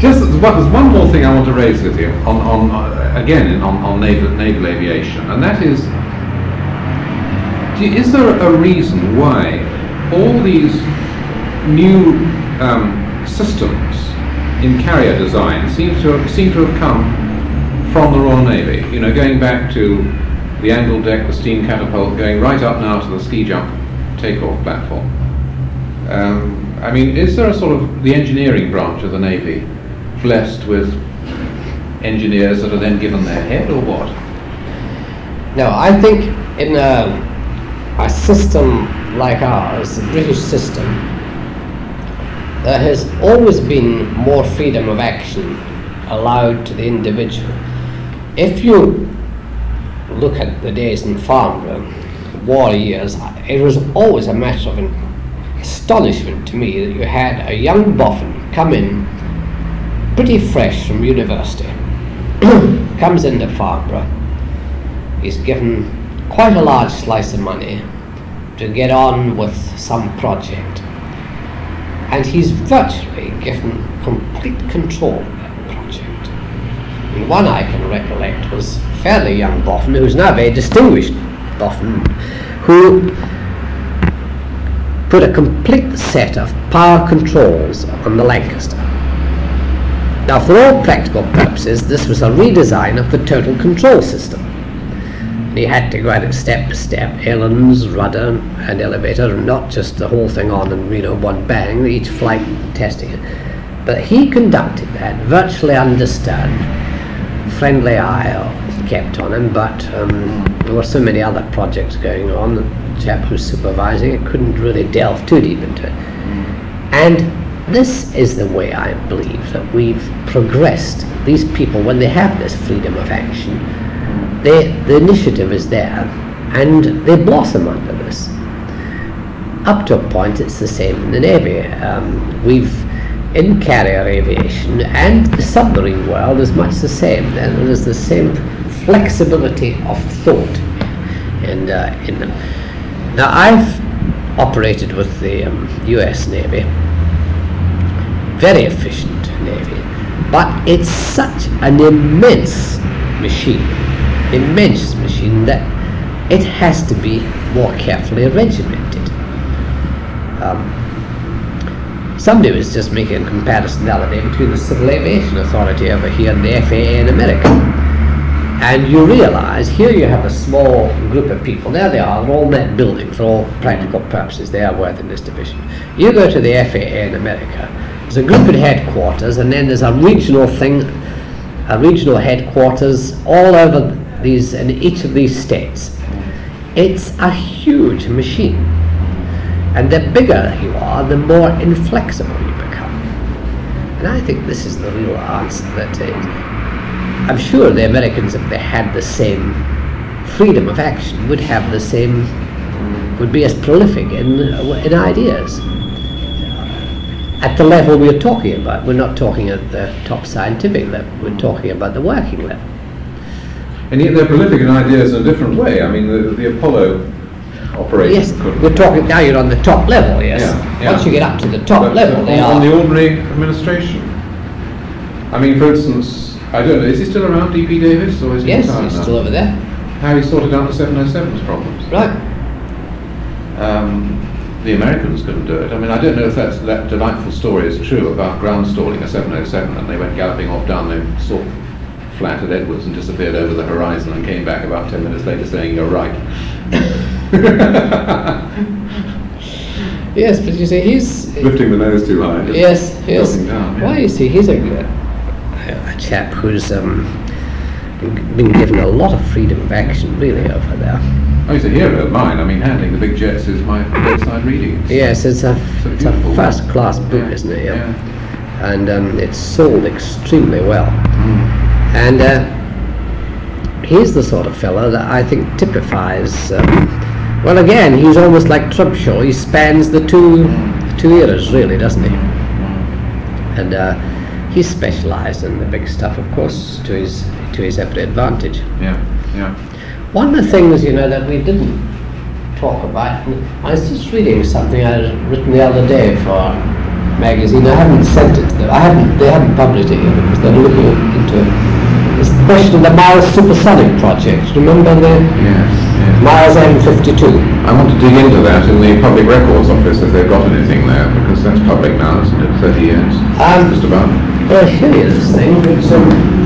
Just there's one, more thing I want to raise with you on, on uh, again on, on naval, naval aviation, and that is: is there a reason why all these new um, systems in carrier design seem to have, seem to have come from the Royal Navy? You know, going back to the angled deck, the steam catapult, going right up now to the ski jump takeoff platform. Um, I mean, is there a sort of the engineering branch of the Navy blessed with engineers that are then given their head, or what? Now, I think in a, a system like ours, the British system, there has always been more freedom of action allowed to the individual. If you look at the days in Farnborough, war years, it was always a matter of astonishment to me that you had a young boffin come in pretty fresh from university, (clears throat) comes into Farnborough, is given quite a large slice of money to get on with some project. And he's virtually given complete control. And one I can recollect was a fairly young boffin, who's now a very distinguished boffin, who put a complete set of power controls on the Lancaster. Now, for all practical purposes, this was a redesign of the total control system. He had to go at it step by step, ailerons, rudder, and elevator, and not just the whole thing on and you know one bang, each flight testing it. But he conducted that, virtually undisturbed. Friendly eye kept on him, but um, there were so many other projects going on. The chap who was supervising it couldn't really delve too deep into it. And this is the way I believe that we've progressed. These people, when they have this freedom of action, they, the initiative is there and they blossom under this. Up to a point, it's the same in the Navy. Um, we've, in carrier aviation and the submarine world, is much the same. And there's the same flexibility of thought in, uh, in them. Now, I've operated with the um, US Navy, very efficient Navy, but it's such an immense machine, immense machine that it has to be more carefully regimented. Um, somebody was just making a comparison the other day between the Civil Aviation Authority over here and the FAA in America. And you realize here you have a small group of people. There they are, they're all net building for all practical purposes. They are worth in this division. You go to the FAA in America, there's a group at headquarters, and then there's a regional thing, a regional headquarters all over these in each of these states. It's a huge machine. And the bigger you are, the more inflexible you become. And I think this is the real answer that I'm sure the Americans, if they had the same freedom of action would have the same, would be as prolific in, in ideas. At the level we're talking about, we're not talking at the top scientific level, we're talking about the working level. And yet they're prolific in ideas in a different way. I mean, the, the Apollo operation. Yes, could- we're talking, now you're on the top level, yes. Yeah, yeah. Once you get up to the top But, level, they on, on the ordinary administration. I mean, for instance, I don't know, is he still around, D.P. Davies, or is he yes, he's now? still over there. How he sorted out the 707's problems. Right. Um, the Americans couldn't do it. I mean, I don't know if that's, that delightful story is true about ground stalling a 707 and they went galloping off down the sort flat at Edwards and disappeared over the horizon and came back about 10 minutes later saying, you're right. (laughs) Yes, but you see, he's, Lifting the nose too high. yes, yes. down, yeah. Well, you see, he's a, a chap who's um, been given a lot of freedom of action, really, over there. Oh, he's a hero of mine. I mean, handling the big jets is my bedside reading. Yes, it's a, It's a it's a first-class book, Yeah, isn't it? yeah. And um, it's sold extremely well. Mm. And uh, he's the sort of fellow that I think typifies. Um, well, again, he's almost like Trubshaw. He spans the two two eras, really, doesn't he? And uh, he's specialised in the big stuff, of course, to his to his every advantage. Yeah, yeah. One of the things, you know, that we didn't talk about, I was just reading something I had written the other day for a magazine. I haven't sent it to them. I haven't. They haven't published it yet because they're looking into it. The question of the Miles supersonic project. Remember the Yes, yes. Miles M52? I want to dig into that in the Public Records Office if they've got anything there, because that's public now, isn't it? 30 years. Um, Just about. Well, show you this thing.